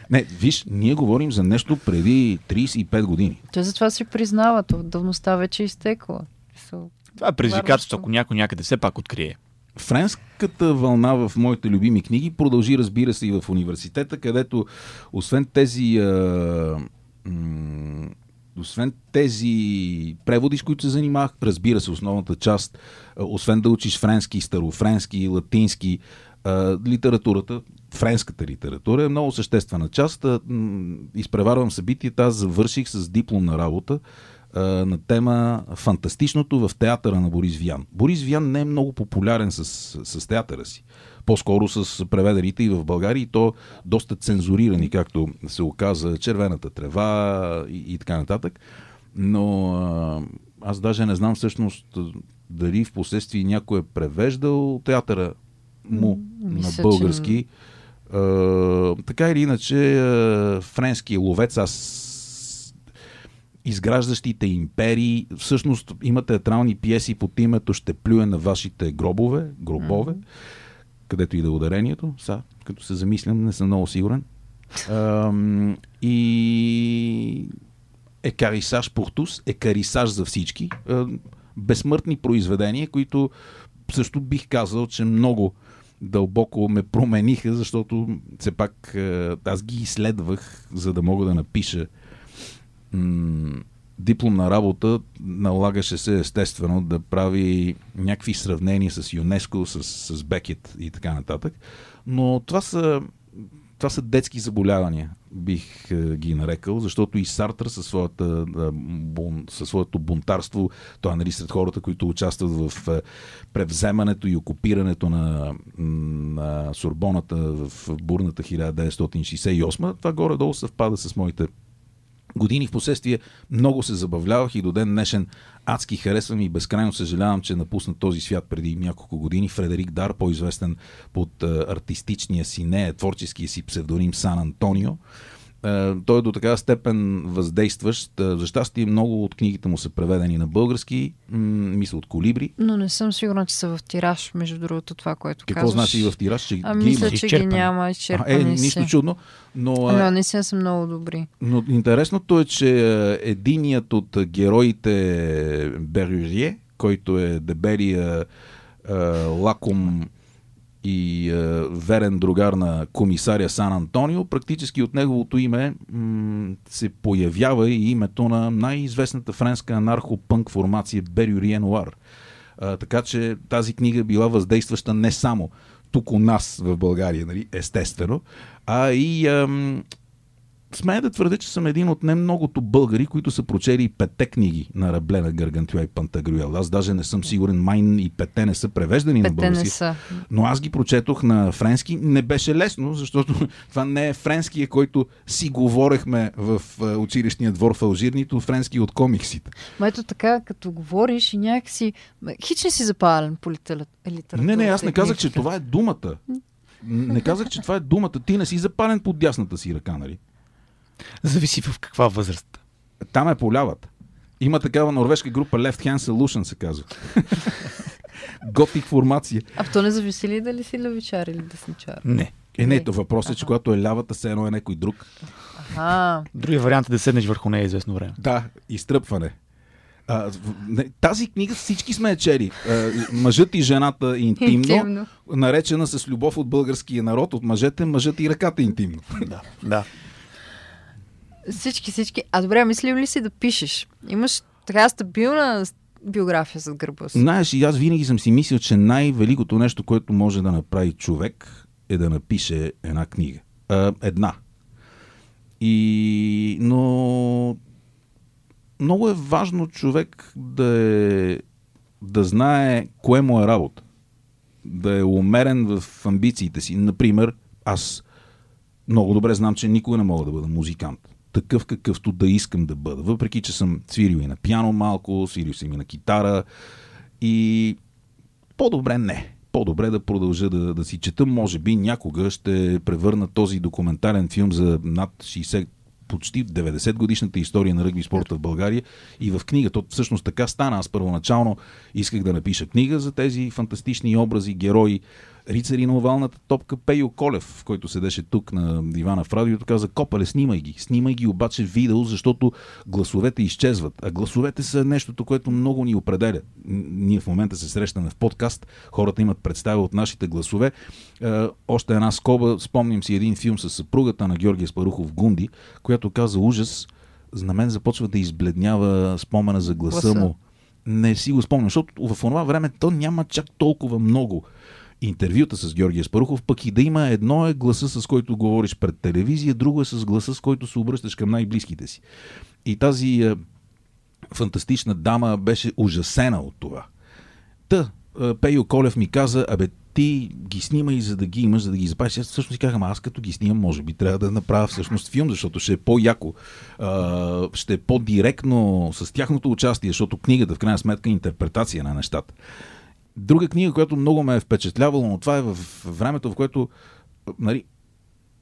не, виж, ние говорим за нещо преди 35 години. Те затова си признават, давността вече е изтекла. Това е предизвикателство, ако някой някъде все пак открие. Френската вълна в моите любими книги продължи, разбира се, и в университета, където освен тези а, м- освен тези преводи, с които се занимавах, разбира се, основната част, освен да учиш френски, старофренски, латински, литературата, френската литература е много съществена част. Изпреварвам събитията, аз завърших с дипломна работа на тема Фантастичното в театъра на Борис Вян. Борис Вян не е много популярен с, с театъра си. По-скоро с преведените и в България, и то доста цензурирани, както се оказа, червената трева и, и така нататък. Но а, аз даже не знам всъщност дали в последствие някой е превеждал театъра му Мисля, на български. А, така или иначе, а, френски ловец, аз изграждащите империи. Всъщност има театрални пиеси под името Ще плюе на вашите гробове, гробове, където и да е ударението. Са, като се замислям, не съм много сигурен. Ам, и Екарисаж Портус, Екарисаж за всички. А, безсмъртни произведения, които също бих казал, че много дълбоко ме промениха, защото все пак а, аз ги изследвах, за да мога да напиша дипломна работа налагаше се естествено да прави някакви сравнения с ЮНЕСКО, с, с Бекет и така нататък. Но това са, това са детски заболявания, бих е, ги нарекал, защото и Сартър със, своята, е, бун, със своето бунтарство, той е нали, сред хората, които участват в е, превземането и окупирането на, на Сорбоната в бурната 1968. Това горе-долу съвпада с моите години в последствие много се забавлявах и до ден днешен адски харесвам и безкрайно съжалявам, че напусна този свят преди няколко години. Фредерик Дар, по-известен под а, артистичния си, не творческия си псевдоним Сан Антонио. А, той е до така степен въздействащ. А, за щастие много от книгите му са преведени на български, мисля от Колибри. Но не съм сигурна, че са в тираж, между другото, това, което Какво казваш. значи и в тираж, че А ги мисля, има? че ги изчерпани. няма, А, изчерпани е, нищо си. чудно, но... а, Ами, наистина са много добри. Но интересното е, че е, единият от героите Берюрие, който е дебелия е, лаком и е, верен другар на комисаря Сан Антонио, практически от неговото име м- се появява и името на най-известната френска анархо-пънк формация Берюрие Нуар. Така че тази книга била въздействаща не само тук у нас в България, нали, естествено, а и ам, смея да твърдя, че съм един от немногото българи, които са прочели и петте книги на Раблена, Гаргантюа и Пантагрюел. Аз даже не съм сигурен, майн и петте не са превеждани на Пете не български. са. Но аз ги прочетох на френски. Не беше лесно, защото това не е френския, който си говорехме в е, училищния двор в Алжир, нито френски от комиксите. Ма ето така, като говориш и някакси... Хич не си запален по литера- литературата. Не, не, аз не казах, че това е думата. Не казах, че това е думата. Ти не си запален под дясната си ръка, нали? Зависи в каква възраст. Там е поляват. Има такава норвежка група Left Hand Solution се казва. Готик формация. А то не зависи ли дали си левичар или десничар? Не. Е, не, то въпросът е, че когато е лявата, се едно е някой друг. А, Другия вариант е да седнеш върху нея известно време. Да, изтръпване. А, не, тази книга всички сме чели. А, мъжът и жената интимно, Интимно. наречена с любов от българския народ, от мъжете, мъжът и ръката интимно. Да. да. Всички, всички. А добре, мислил ли си да пишеш? Имаш така стабилна биография зад гърба си. Знаеш, и аз винаги съм си мислил, че най-великото нещо, което може да направи човек, е да напише една книга. А, една. И... Но... Много е важно човек да е... да знае кое му е работа. Да е умерен в амбициите си. Например, аз много добре знам, че никога не мога да бъда музикант. Такъв какъвто да искам да бъда. Въпреки, че съм свирил и на пиано малко, свирил съм и на китара. И по-добре не. По-добре да продължа да, да си чета. Може би някога ще превърна този документален филм за над 60 почти 90 годишната история на ръгби спорта в България и в книга. То всъщност така стана. Аз първоначално исках да напиша книга за тези фантастични образи, герои, рицари на овалната топка Пейо Колев, който седеше тук на дивана в радиото, каза, Копале, снимай ги. Снимай ги обаче видео, защото гласовете изчезват. А гласовете са нещото, което много ни определя. Ние в момента се срещаме в подкаст, хората имат представа от нашите гласове. Е, още една скоба, спомням си един филм с съпругата на Георгия Спарухов Гунди, която каза ужас, на мен започва да избледнява спомена за гласа, Гласа. му. Не си го спомням, защото в това време то няма чак толкова много интервюта с Георгия Спарухов, пък и да има едно е гласа, с който говориш пред телевизия, друго е с гласа, с който се обръщаш към най-близките си. И тази е, фантастична дама беше ужасена от това. Та, Пейо Колев ми каза, абе, ти ги снимай, за да ги имаш, за да ги запазиш. Аз всъщност си казвам, аз като ги снимам, може би трябва да направя всъщност филм, защото ще е по-яко, ще е по-директно с тяхното участие, защото книгата в крайна сметка е интерпретация на нещата. Друга книга, която много ме е впечатлявала, но това е в времето, в което нали,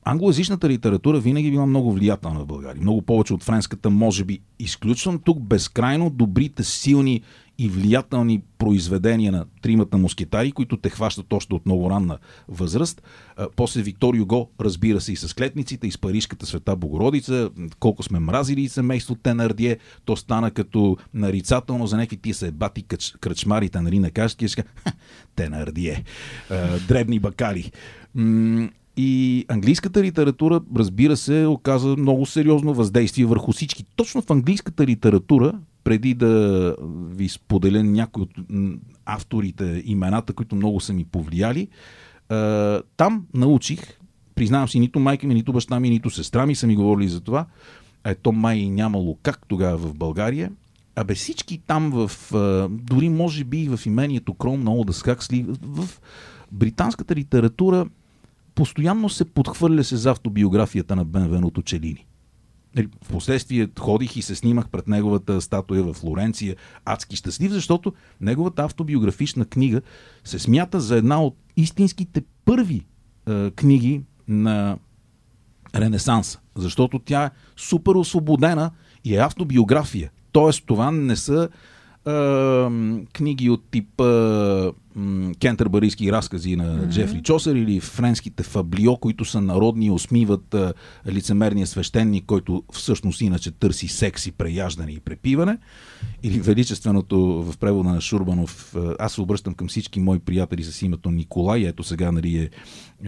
англоязичната литература винаги била много влиятелна в България. Много повече от френската, може би. Изключвам тук безкрайно добрите, силни и влиятелни произведения на тримата москитари, които те хващат още от много ранна възраст. После Виктор Юго, разбира се, и с клетниците, и с Парижката света Богородица, колко сме мразили семейство Тенардие, то стана като нарицателно за някакви тия се бати кръчмарите, нали, на кажеш, Тенардие, дребни бакари. И английската литература, разбира се, оказа много сериозно въздействие върху всички. Точно в английската литература, преди да ви споделя някои от авторите, имената, които много са ми повлияли, там научих, признавам си, нито майка ми, нито баща ми, нито сестра ми са ми говорили за това. Ето май нямало как тогава в България. Абе всички там в, дори може би в имението Кром на Олда Скаксли, в британската литература постоянно се подхвърля се за автобиографията на Бенвеното Челини. Нали, Впоследствие ходих и се снимах пред неговата статуя в Флоренция. Адски щастлив, защото неговата автобиографична книга се смята за една от истинските първи е, книги на Ренесанса. Защото тя е супер освободена и е автобиография. Тоест това не са книги от типа кентърбарийски разкази на mm-hmm. Джефри Чосър или френските фаблио, които са народни и усмиват а, лицемерния свещеник, който всъщност иначе търси секси, преяждане и препиване. Или величественото в превода на Шурбанов, аз се обръщам към всички мои приятели с името Николай, ето сега нали е,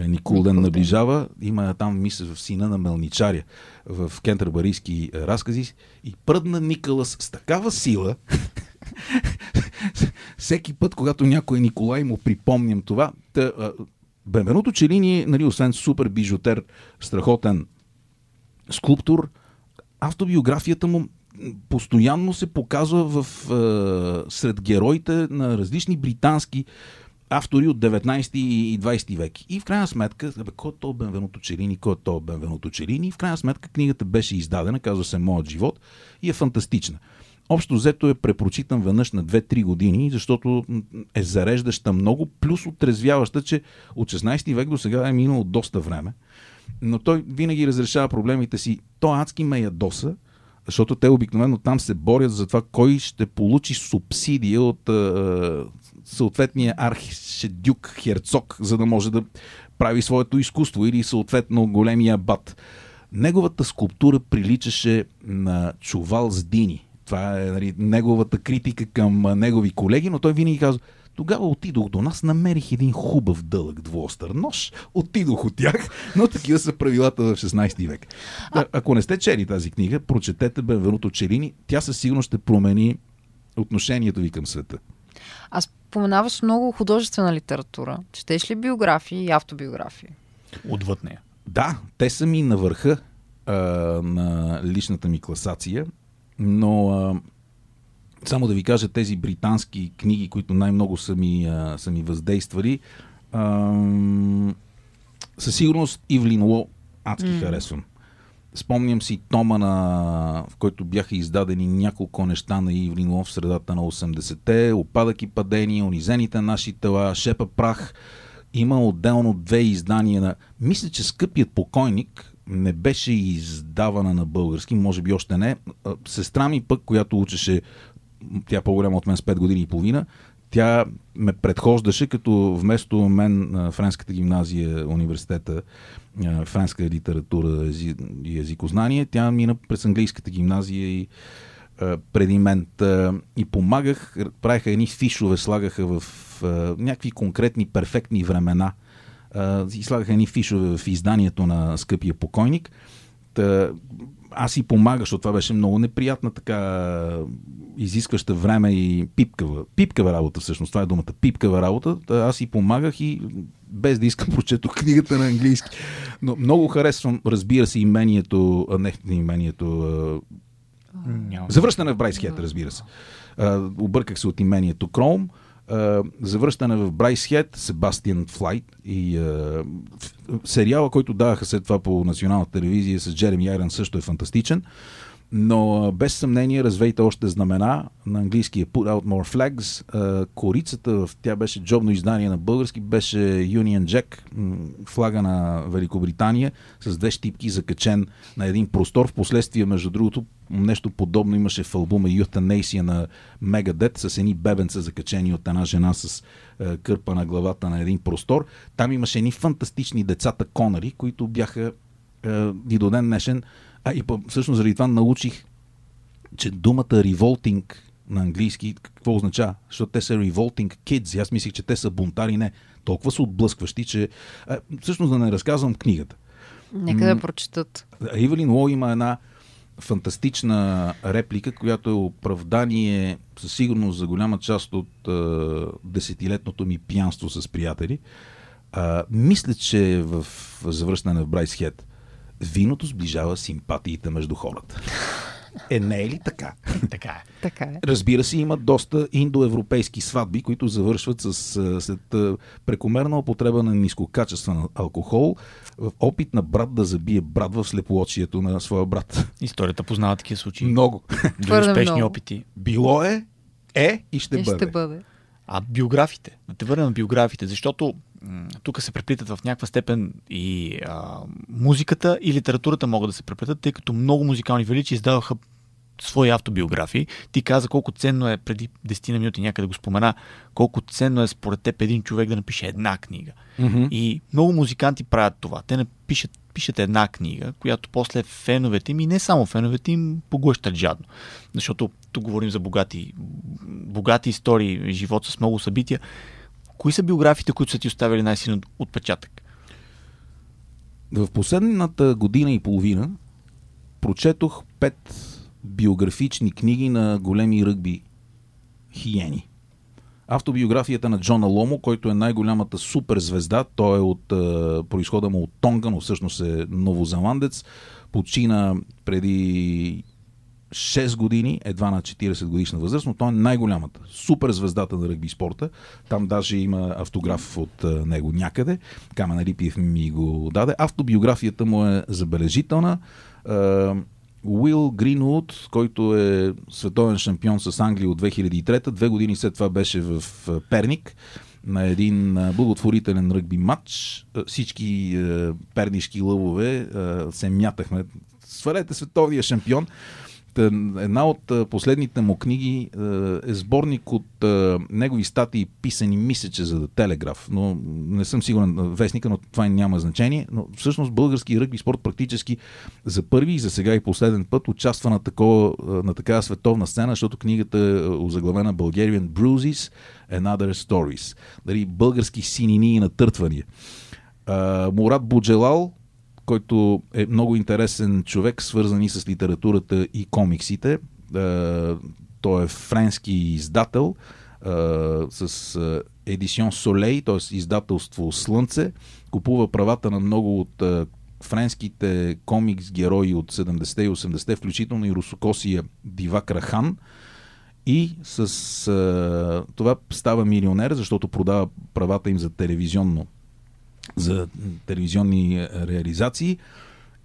е Николден наближава, има там мисля в сина на Мелничаря в кентърбарийски разкази и пръдна Николас с такава сила, всеки път, когато някой Николай му припомням това, та, Бенвеното Челини, нали, освен супер бижутер, страхотен скулптор, автобиографията му постоянно се показва в, е, сред героите на различни британски автори от 19 и 20 век. И в крайна сметка, бе, кой е то Бенвеното Челини, кой е то Бенвеното Челини? И в крайна сметка книгата беше издадена, казва се Моят живот и е фантастична общо взето е препрочитан веднъж на 2-3 години, защото е зареждаща много, плюс отрезвяваща, че от 16 век до сега е минало доста време. Но той винаги разрешава проблемите си. То адски ме ядоса, защото те обикновено там се борят за това кой ще получи субсидия от е, съответния архишедюк, херцог, за да може да прави своето изкуство или съответно големия бат. Неговата скулптура приличаше на чувал с дини това е нали, неговата критика към негови колеги, но той винаги казва, тогава отидох до нас, намерих един хубав дълъг двуостър нож, отидох от тях, но такива са правилата в 16 век. А... Ако не сте чели тази книга, прочетете Бенвенуто Челини, тя със сигурност ще промени отношението ви към света. Аз споменаваш много художествена литература. Четеш ли биографии и автобиографии? Отвъд нея. Да, те са ми на върха а, на личната ми класация. Но а, само да ви кажа тези британски книги, които най-много са ми, а, са ми въздействали, а, със сигурност Ивлин Ло адски mm. харесвам. Спомням си тома, на, в който бяха издадени няколко неща на Ивлин Ло в средата на 80-те, опадък и падения, унизените наши тела, шепа прах. Има отделно две издания на... Мисля, че Скъпият покойник не беше издавана на български, може би още не. Сестра ми пък, която учеше, тя е по-голяма от мен с 5 години и половина, тя ме предхождаше, като вместо мен на Френската гимназия, университета, френска литература и езикознание, тя мина през английската гимназия и преди мен. И помагах, правиха едни фишове, слагаха в някакви конкретни, перфектни времена – и слагаха едни фишове в изданието на Скъпия покойник. Та, аз си помагах, защото това беше много неприятна така изискваща време и пипкава. Пипкава работа всъщност, това е думата. Пипкава работа. Та, аз си помагах и без да искам прочетох книгата на английски. Но много харесвам, разбира се, имението, не имението. Завръщане в Брайсхед, разбира се. А, обърках се от имението Кром. А, завръщане в Брайсхед, Себастиан Флайт и а, в- сериала, който даваха след това по националната телевизия с Джереми Айрон също е фантастичен. Но а, без съмнение развейте още знамена. На английски е Put Out More Flags. А, корицата, в- тя беше джобно издание на български, беше Union Jack, флага на Великобритания, с две щипки закачен на един простор. Впоследствие, между другото, нещо подобно имаше в албума Euthanasia на Megadeth с едни бебенца закачени от една жена с е, кърпа на главата на един простор. Там имаше едни фантастични децата Конари, които бяха е, и до ден днешен. А и по- всъщност заради това научих, че думата revolting на английски какво означава? Защото те са revolting kids. Аз мислих, че те са бунтари. Не. Толкова са отблъскващи, че... А, всъщност да не разказвам книгата. Нека да прочетат. Ивелин Ло има една фантастична реплика, която е оправдание със сигурност за голяма част от а, десетилетното ми пиянство с приятели. А, мисля, че в завръщане в Брайс Хед виното сближава симпатиите между хората. Е, не е ли така? Така е. Така е. Разбира се, има доста индоевропейски сватби, които завършват с, след прекомерна употреба на нискокачествен алкохол в опит на брат да забие брат в слепоочието на своя брат. Историята познава такива случаи. Много. Дори успешни много. опити. Било е, е и ще И бъде. ще бъде. А биографите, да те върна на биографите, защото тук се преплитат в някаква степен и а, музиката и литературата могат да се преплетат, тъй като много музикални величи издаваха свои автобиографии. Ти каза колко ценно е, преди 10 на минути някъде го спомена, колко ценно е според теб един човек да напише една книга. Мгм. И много музиканти правят това. Те напишат, пишат една книга, която после феновете им и не само феновете им поглъщат жадно. Защото тук говорим за богати, богати истории, живот с много събития. Кои са биографиите, които са ти оставили най-силен отпечатък? В последната година и половина прочетох пет биографични книги на големи ръгби хиени. Автобиографията на Джона Ломо, който е най-голямата суперзвезда, той е от е, происхода му от Тонга, но всъщност е новозеландец, почина преди 6 години, едва на 40 годишна възраст, но той е най-голямата, суперзвездата на ръгби спорта. Там даже има автограф от а, него някъде. Камен Рипиев ми го даде. Автобиографията му е забележителна. Уил Гринвуд, който е световен шампион с Англия от 2003, две години след това беше в Перник на един благотворителен ръгби матч. Всички пернишки лъвове се мятахме. Свалете световния шампион. Та, Една от а, последните му книги а, е сборник от негови статии, писани мисече за Телеграф, но не съм сигурен вестника, но това няма значение. Но всъщност български ръгби спорт практически за първи и за сега и последен път участва на, такова, на такава световна сцена, защото книгата е озаглавена Bulgarian Bruises and Other Stories. Дали български синини и натъртвания. Мурат Буджелал, който е много интересен човек, свързан и с литературата и комиксите. Е, Той е френски издател е, с Едисион Солей, т.е. издателство Слънце. Купува правата на много от е, френските комикс герои от 70-те и 80-те, включително и русокосия Дивак Рахан. И с това става милионер, защото продава правата им за телевизионно за телевизионни е, реализации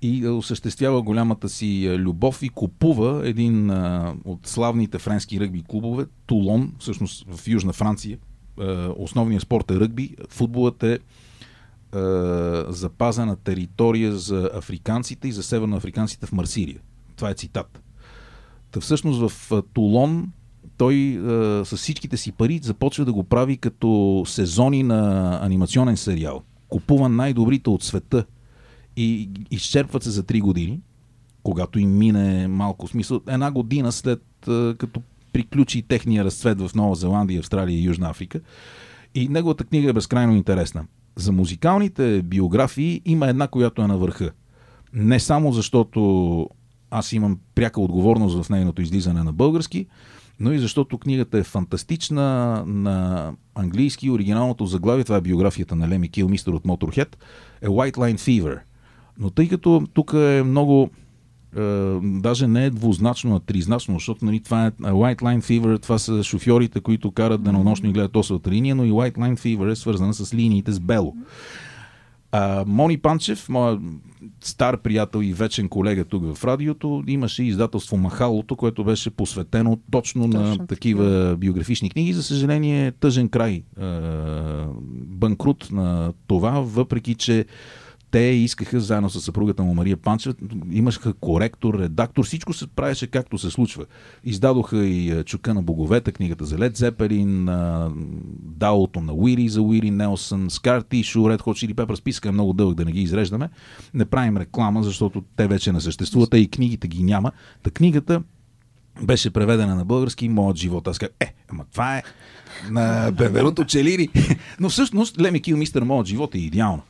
и е, осъществява голямата си е, любов и купува един от славните френски ръгби клубове, Тулон, всъщност в Южна Франция. Основният спорт е ръгби, футболът е запазена територия за африканците и за северноафриканците в Марсилия. Това е цитат. Та всъщност в Тулон той а, с всичките си пари започва да го прави като сезони на анимационен сериал. Купува най-добрите от света и изчерпват се за 3 години, когато им мине малко смисъл. Една година след като приключи техния разцвет в Нова Зеландия, Австралия и Южна Африка. И неговата книга е безкрайно интересна. За музикалните биографии има една, която е на върха. Не само защото аз имам пряка отговорност в нейното излизане на български, но и защото книгата е фантастична на английски. Оригиналното заглавие, това е биографията на Леми Килмистър от Motorhead, е White Line Fever. Но тъй като тук е много а, даже не е двузначно, а тризначно, защото нали, това е White Line Fever, това са шофьорите, които карат денонощно и гледат осовата линия, но и White Line Fever е свързана с линиите с бело. А, Мони Панчев, моя стар приятел и вечен колега тук в радиото, имаше издателство Махалото, което беше посветено точно, точно на такива биографични книги. За съжаление, тъжен край, банкрут на това, въпреки че те искаха заедно с съпругата му Мария Панчева, имаха коректор, редактор, всичко се правеше както се случва. Издадоха и Чука на боговете, книгата за Лед Зепелин, Даото на Уири за Уири Нелсън, Скар Тишу, Ред Hot Chili Peppers, списъка е много дълъг да не ги изреждаме. Не правим реклама, защото те вече не съществуват, и книгите ги няма. Та книгата беше преведена на български Моят живот. Аз казах, е, ама това е на Бенверуто Челири. Но всъщност Леми Кил Мистер Моят живот е идеално.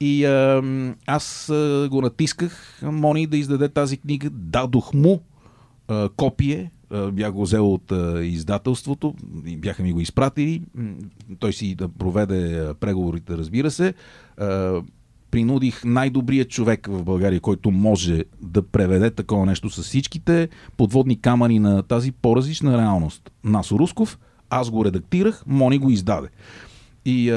И а, аз а, го натисках Мони да издаде тази книга. Дадох му а, копие. Бях го взел от а, издателството. Бяха ми го изпратили. Той си да проведе преговорите, разбира се. А, принудих най-добрият човек в България, който може да преведе такова нещо с всичките подводни камъни на тази по-различна реалност. Насо Русков, аз го редактирах, Мони го издаде. И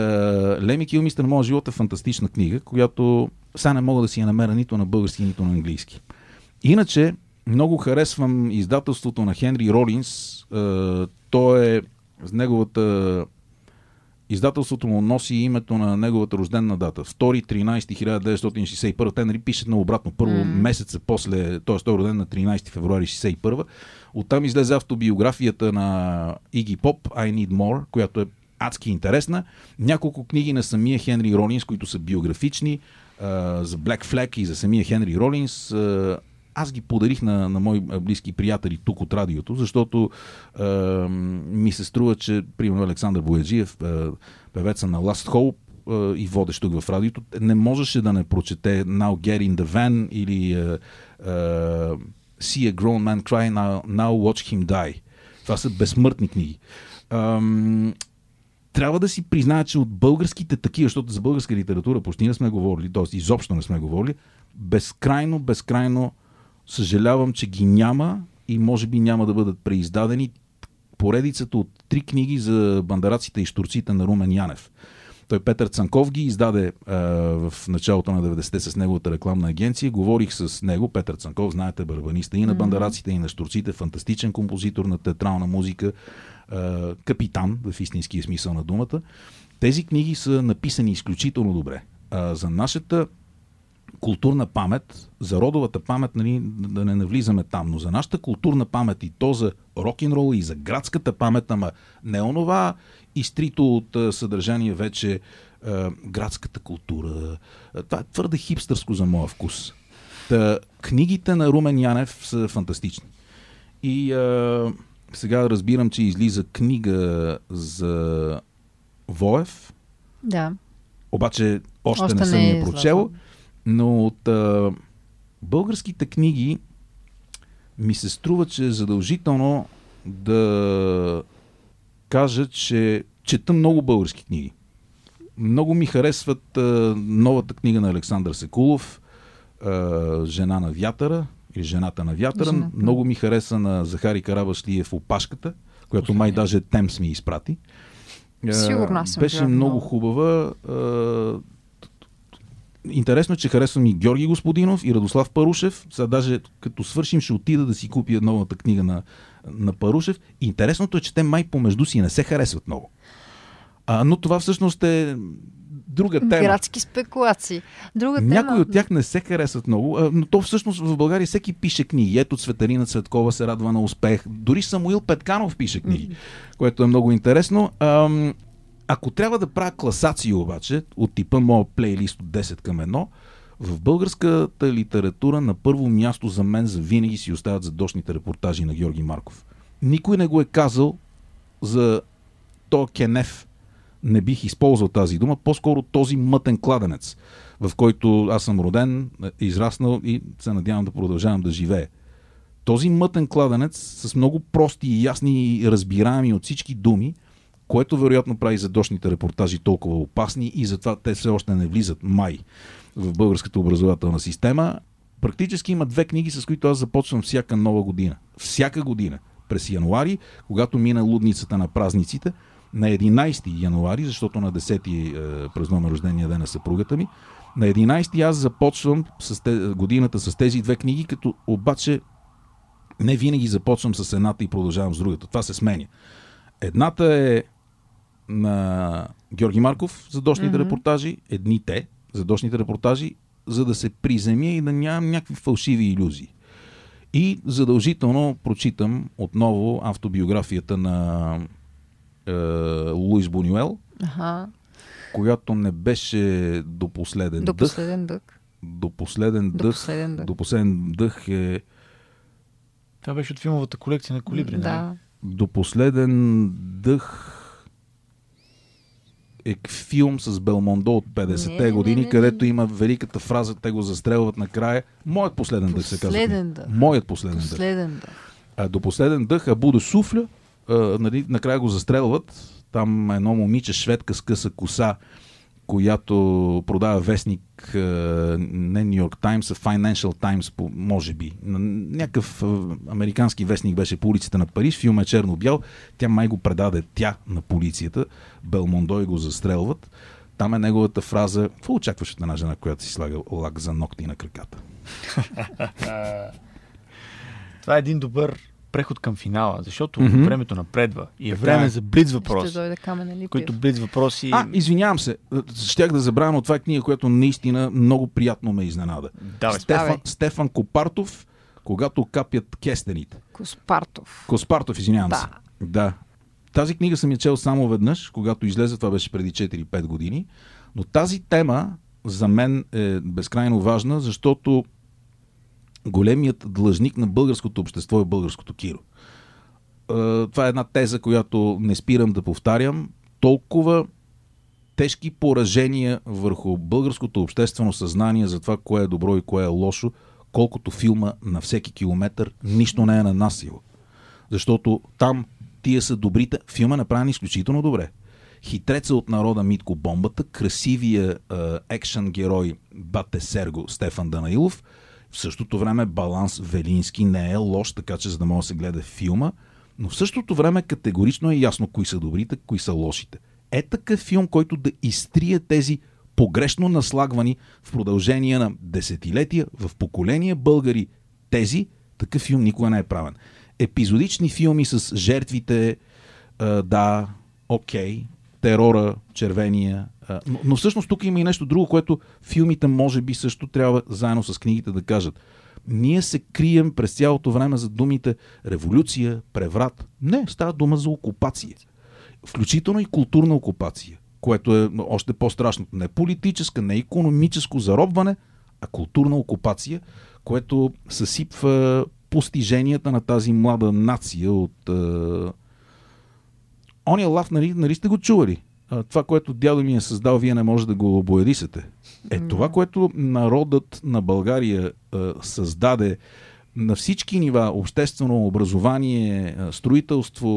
Леми Килмистър, Моя живот е фантастична книга, която сега не мога да си я намеря нито на български, нито на английски. Иначе, много харесвам издателството на Хенри Ролинс. Uh, то е с неговата Издателството му носи името на неговата рождена дата. 2.13.1961. Те нали пишат на обратно. Първо mm. месеца после, т.е. той е роден на 13 февруари 61. Оттам излезе автобиографията на Иги Поп, I Need More, която е адски интересна. Няколко книги на самия Хенри Ролинс, които са биографични, за Black Flag и за самия Хенри Ролинс. Аз ги подарих на, на мои близки приятели тук от радиото, защото а, ми се струва, че, примерно, Александър Бояджиев, певеца на Last Hope, и водещ тук в радиото, не можеше да не прочете Now Get in the Van или uh, uh, See a Grown Man Cry, Now, now Watch Him Die. Това са безсмъртни книги. Um, трябва да си призная, че от българските такива, защото за българска литература почти не сме говорили, т.е. изобщо не сме говорили, безкрайно, безкрайно съжалявам, че ги няма и може би няма да бъдат преиздадени поредицата от три книги за бандараците и штурците на Румен Янев. Той Петър Цанков ги издаде а, в началото на 90-те с неговата рекламна агенция. Говорих с него, Петър Цанков, знаете, барабаниста и на бандараците, и на штурците, фантастичен композитор на театрална музика, а, капитан в истинския смисъл на думата. Тези книги са написани изключително добре. А, за нашата културна памет, за родовата памет, нали, да не навлизаме там, но за нашата културна памет и то за рок-н-рол и за градската памет, ама не онова изтрито от съдържание вече градската култура. Това е твърде хипстърско за моя вкус. Та, книгите на Румен Янев са фантастични. И а, сега разбирам, че излиза книга за Воев. Да. Обаче още, още не съм я е прочел. Но от а, българските книги ми се струва, че е задължително да кажа, че чета много български книги. Много ми харесват а, новата книга на Александър Секулов, а, Жена на вятъра или Жената на вятъра. Жената. Много ми хареса на Захари Карабашлиев Опашката, която май даже Темс ми изпрати. Сигурно съм. Беше много хубава. А, Интересно е, че харесвам и Георги Господинов и Радослав Парушев. Сега даже като свършим ще отида да си купя новата книга на, на Парушев. Интересното е, че те май помежду си не се харесват много. А, но това всъщност е друга тема. Градски спекулации. Друга Някои тема... от тях не се харесват много, но то всъщност в България всеки пише книги. Ето Цветарина Цветкова се радва на успех. Дори Самуил Петканов пише книги, mm-hmm. което е много интересно. Ако трябва да правя класации обаче, от типа моя плейлист от 10 към 1, в българската литература на първо място за мен за винаги си остават задочните репортажи на Георги Марков. Никой не го е казал за то Кенев. Не бих използвал тази дума, по-скоро този мътен кладенец, в който аз съм роден, израснал и се надявам да продължавам да живея. Този мътен кладенец с много прости и ясни и разбираеми от всички думи – което вероятно прави задочните репортажи толкова опасни и затова те все още не влизат май в българската образователна система. Практически има две книги, с които аз започвам всяка нова година. Всяка година. През януари, когато мина лудницата на празниците, на 11 януари, защото на 10 е, празнуваме рождения ден на съпругата ми, на 11 аз започвам с те, годината с тези две книги, като обаче не винаги започвам с едната и продължавам с другата. Това се сменя. Едната е на Георги Марков за дошните mm-hmm. репортажи, едните за дошните репортажи, за да се приземя и да нямам някакви фалшиви иллюзии. И задължително прочитам отново автобиографията на е, Луис Бунюел, Аха. която не беше до последен До последен дъх. До последен До дъх. последен дъх. До последен дъх е Това беше от филмовата колекция на Колибри, нали? Да. до последен дъх е филм с Белмондо от 50-те Не, не, години, не, не, където има великата фраза, те го застрелват накрая. Моят последен дъх се казва. Последен дъх. Моят последен дъх. Последен дъх. А до последен дъх Абу да суфля, а, нали, накрая го застрелват. Там едно момиче, шведка с къса коса, която продава вестник, а, не Нью Йорк Таймс, а Financial Times, може би. Някакъв а, американски вестник беше по улиците на Париж, филм е черно-бял. Тя май го предаде тя на полицията. Белмондо и го застрелват. Там е неговата фраза. Какво очакваш от една жена, която си слага лак за ногти на краката? Това е един добър преход към финала, защото Мгм. времето напредва и е Така време е. за блиц Ще въпрос, дойде камен или които блиц въпроси... А, извинявам се. Щях да забравя, но това е книга, която наистина много приятно ме изненада. Давай. Стефан, Давай. Стефан Копартов, когато капят кестените. Коспартов. Коспартов, извинявам Да. се. Да. Тази книга съм я чел само веднъж, когато излезе, това беше преди 4-5 години. Но тази тема за мен е безкрайно важна, защото големият длъжник на българското общество е българското киро. Е, Това е една теза, която не спирам да повтарям. Толкова тежки поражения върху българското обществено съзнание за това, кое е добро и кое е лошо, колкото филма на всеки километър нищо не е нанасило. Защото там тия са добрите. Филма е направен изключително добре. Хитреца от народа Митко Бомбата, красивия е, екшен герой Бате Серго Стефан Данаилов, в същото време баланс Велински не е лош, така че за да може да се гледа филма, но в същото време категорично е ясно кои са добрите, кои са лошите. Е такъв филм, който да изтрие тези погрешно наслагвани в продължение на десетилетия в поколения българи тези, такъв филм никога не е правен. Епизодични филми с жертвите, да, окей, терора, червения. Но, но всъщност тук има и нещо друго, което филмите може би също трябва заедно с книгите да кажат. Ние се крием през цялото време за думите революция, преврат. Не, става дума за окупация. Включително и културна окупация, което е още по-страшното. Не политическа, не економическо заробване, а културна окупация, което съсипва постиженията на тази млада нация от... Е... Ония лав, нали, нали сте го чували? Това, което дядо ми е създал, вие не може да го обоядисате. Е, това, което народът на България създаде на всички нива, обществено образование, строителство,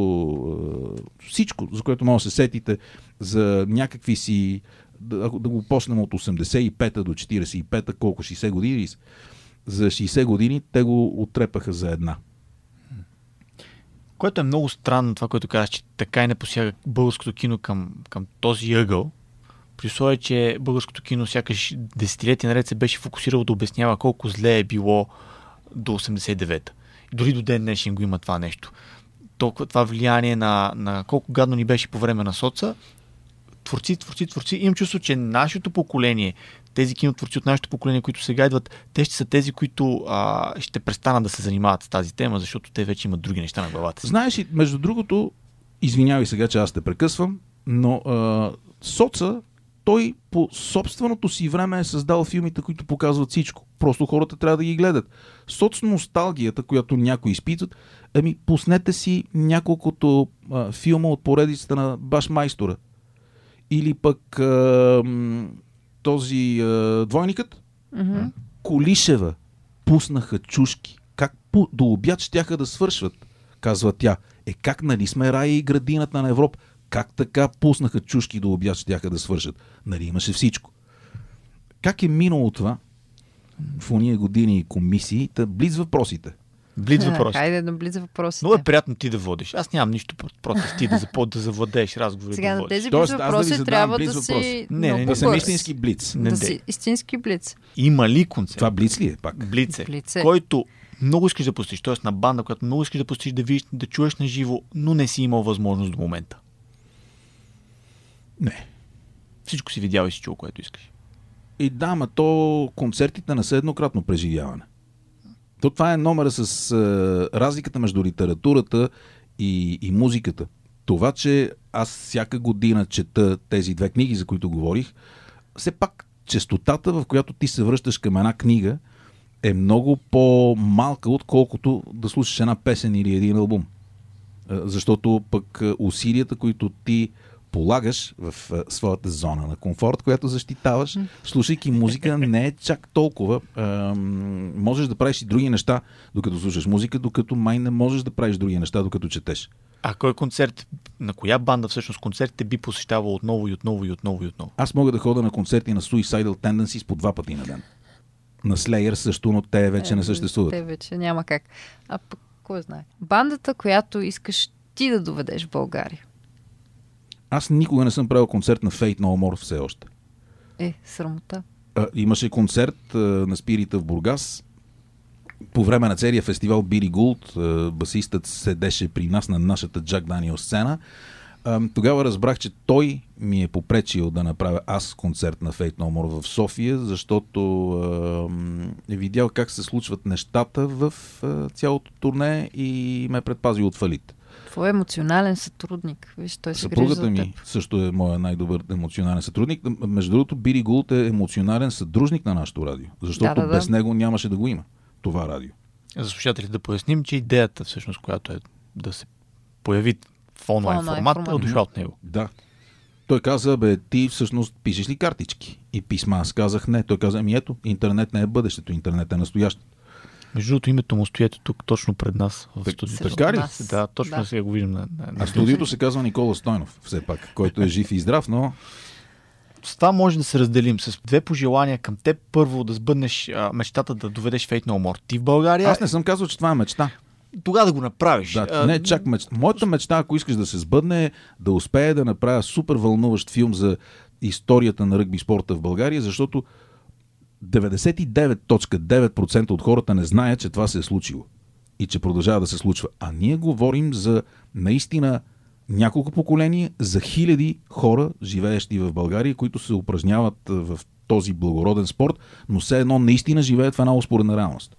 всичко, за което може да се сетите, за някакви си, да, да го почнем от 85-та до 45-та, колко 60 години, за 60 години те го отрепаха за една. Което е много странно, това, което казах, че така и не посяга българското кино към, към този ъгъл, при условие, че българското кино сякаш десетилетия наред се беше фокусирало да обяснява колко зле е било до 89-та. Дори до ден днешен го има това нещо. Толкова това влияние на, на колко гадно ни беше по време на соца, творци, творци, творци. Имам чувство, че нашето поколение, тези кинотворци от нашето поколение, които сега идват, те ще са тези, които а, ще престанат да се занимават с тази тема, защото те вече имат други неща на главата си. Знаеш, и, между другото, извинявай сега, че аз те прекъсвам, но а, Соца, той по собственото си време е създал филмите, които показват всичко. Просто хората трябва да ги гледат. Соц носталгията, която някои изпитват, ами пуснете си няколкото а, филма от поредицата на Баш Майстора. Или пък а, този а, двойникът, Мгм. Колишева пуснаха чушки. Как по, до обяд щяха да свършват, казва тя. Е как нали сме рая и градината на Европа? Как така пуснаха чушки до обяд щяха да свършат? Нали имаше всичко. Как е минало това? в уния години комисии, та близ въпросите. Блиц А, въпрос. Хайде да близа въпросите. Много е приятно ти да водиш. Аз нямам нищо пр- против ти да започнеш да завладееш разговори. Сега да на тези Тоест, близ аз да ви въпроси задавам трябва близ да въпроси. си Не, не, не. Да съм истински блиц. Не, Да не. си истински блиц. Има ли концерт? Това блиц ли е пак? Блице, Блице. който много искаш да посетиш, т.е. на банда, която много искаш да посетиш, да видиш, да чуеш на живо, но не си имал възможност до момента. Не. Всичко си видял и си чул, което искаш. И да, ма то концертите не са еднократно преживяване. То това е номера с е, разликата между литературата и, и музиката. Това, че аз всяка година чета тези две книги, за които говорих, все пак честотата, в която ти се връщаш към една книга, е много по-малка, отколкото да слушаш една песен или един албум. Е, Защото пък е, усилията, които ти полагаш в е, своята зона на комфорт, която защитаваш, слушайки музика, не е чак толкова. Можеш да правиш и други неща, докато слушаш музика, докато май не можеш да правиш други неща, докато четеш. А кой концерт, на коя банда всъщност концертите би посещавал отново и отново и отново и отново? Аз мога да ходя на концерти на Suicidal Tendencies по два пъти на ден. На Slayer също, но те вече не съществуват. Те вече няма как. А пък, кой знае. Бандата, която искаш ти да доведеш в България. Аз никога не съм правил концерт на Fate No More все още. Е, срамота. А, имаше концерт а, на Спирита в Бургас. По време на целия фестивал Бири Гулд, а, басистът седеше при нас на нашата Джак Даниел сцена. А, тогава разбрах, че той ми е попречил да направя аз концерт на Fate No More в София, защото а, е видял как се случват нещата в а, цялото турне и ме предпазил от фалит. Твой емоционален сътрудник. Виж, той се Съпругата ми теб. също е моя най-добър емоционален сътрудник. Между другото, Бири Гулт е емоционален съдружник на нашото радио, защото Да, да, да. без него нямаше да го има това радио. За слушателите да поясним, че идеята всъщност, която е да се появи в онлайн, онлайн формат, формат. е дошла от него. Да. Той каза, бе, ти всъщност пишеш ли картички? И писма. Аз казах не. Той каза, ами ето, интернет не е бъдещето, интернет е настоящето. Между другото, името му стои ето тук, точно пред нас в студиото. Така ли? Да, точно Да. сега го виждам на, на, А на студиото се казва Никола Стойнов, все пак, който е жив и здрав, но С това може да се разделим с две пожелания към теб. Първо да сбъднеш а, мечтата да доведеш Fate No More. Ти в България, аз не съм казал, че това е мечта. тогава да го направиш. Да, А, не чак мечта. Моята мечта, ако искаш да се сбъдне, е да успея да направя супер вълнуващ филм за историята на ръгби спорта в България, защото 99.9% от хората не знаят, че това се е случило и че продължава да се случва. А ние говорим за наистина няколко поколения, за хиляди хора, живеещи в България, които се упражняват в този благороден спорт, но все едно наистина живеят в една успоредна реалност.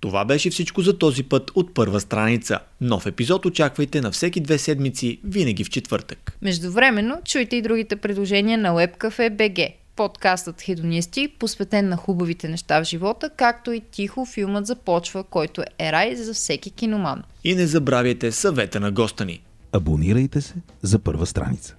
Това беше всичко за този път от първа страница. Нов епизод очаквайте на всеки две седмици, винаги в четвъртък. Междувременно, чуйте и другите предложения на WebCafe BG. Подкастът Хедонисти, посветен на хубавите неща в живота, както и тихо филмът започва, който е рай за всеки киноман. И не забравяйте съвета на госта ни. Абонирайте се за първа страница.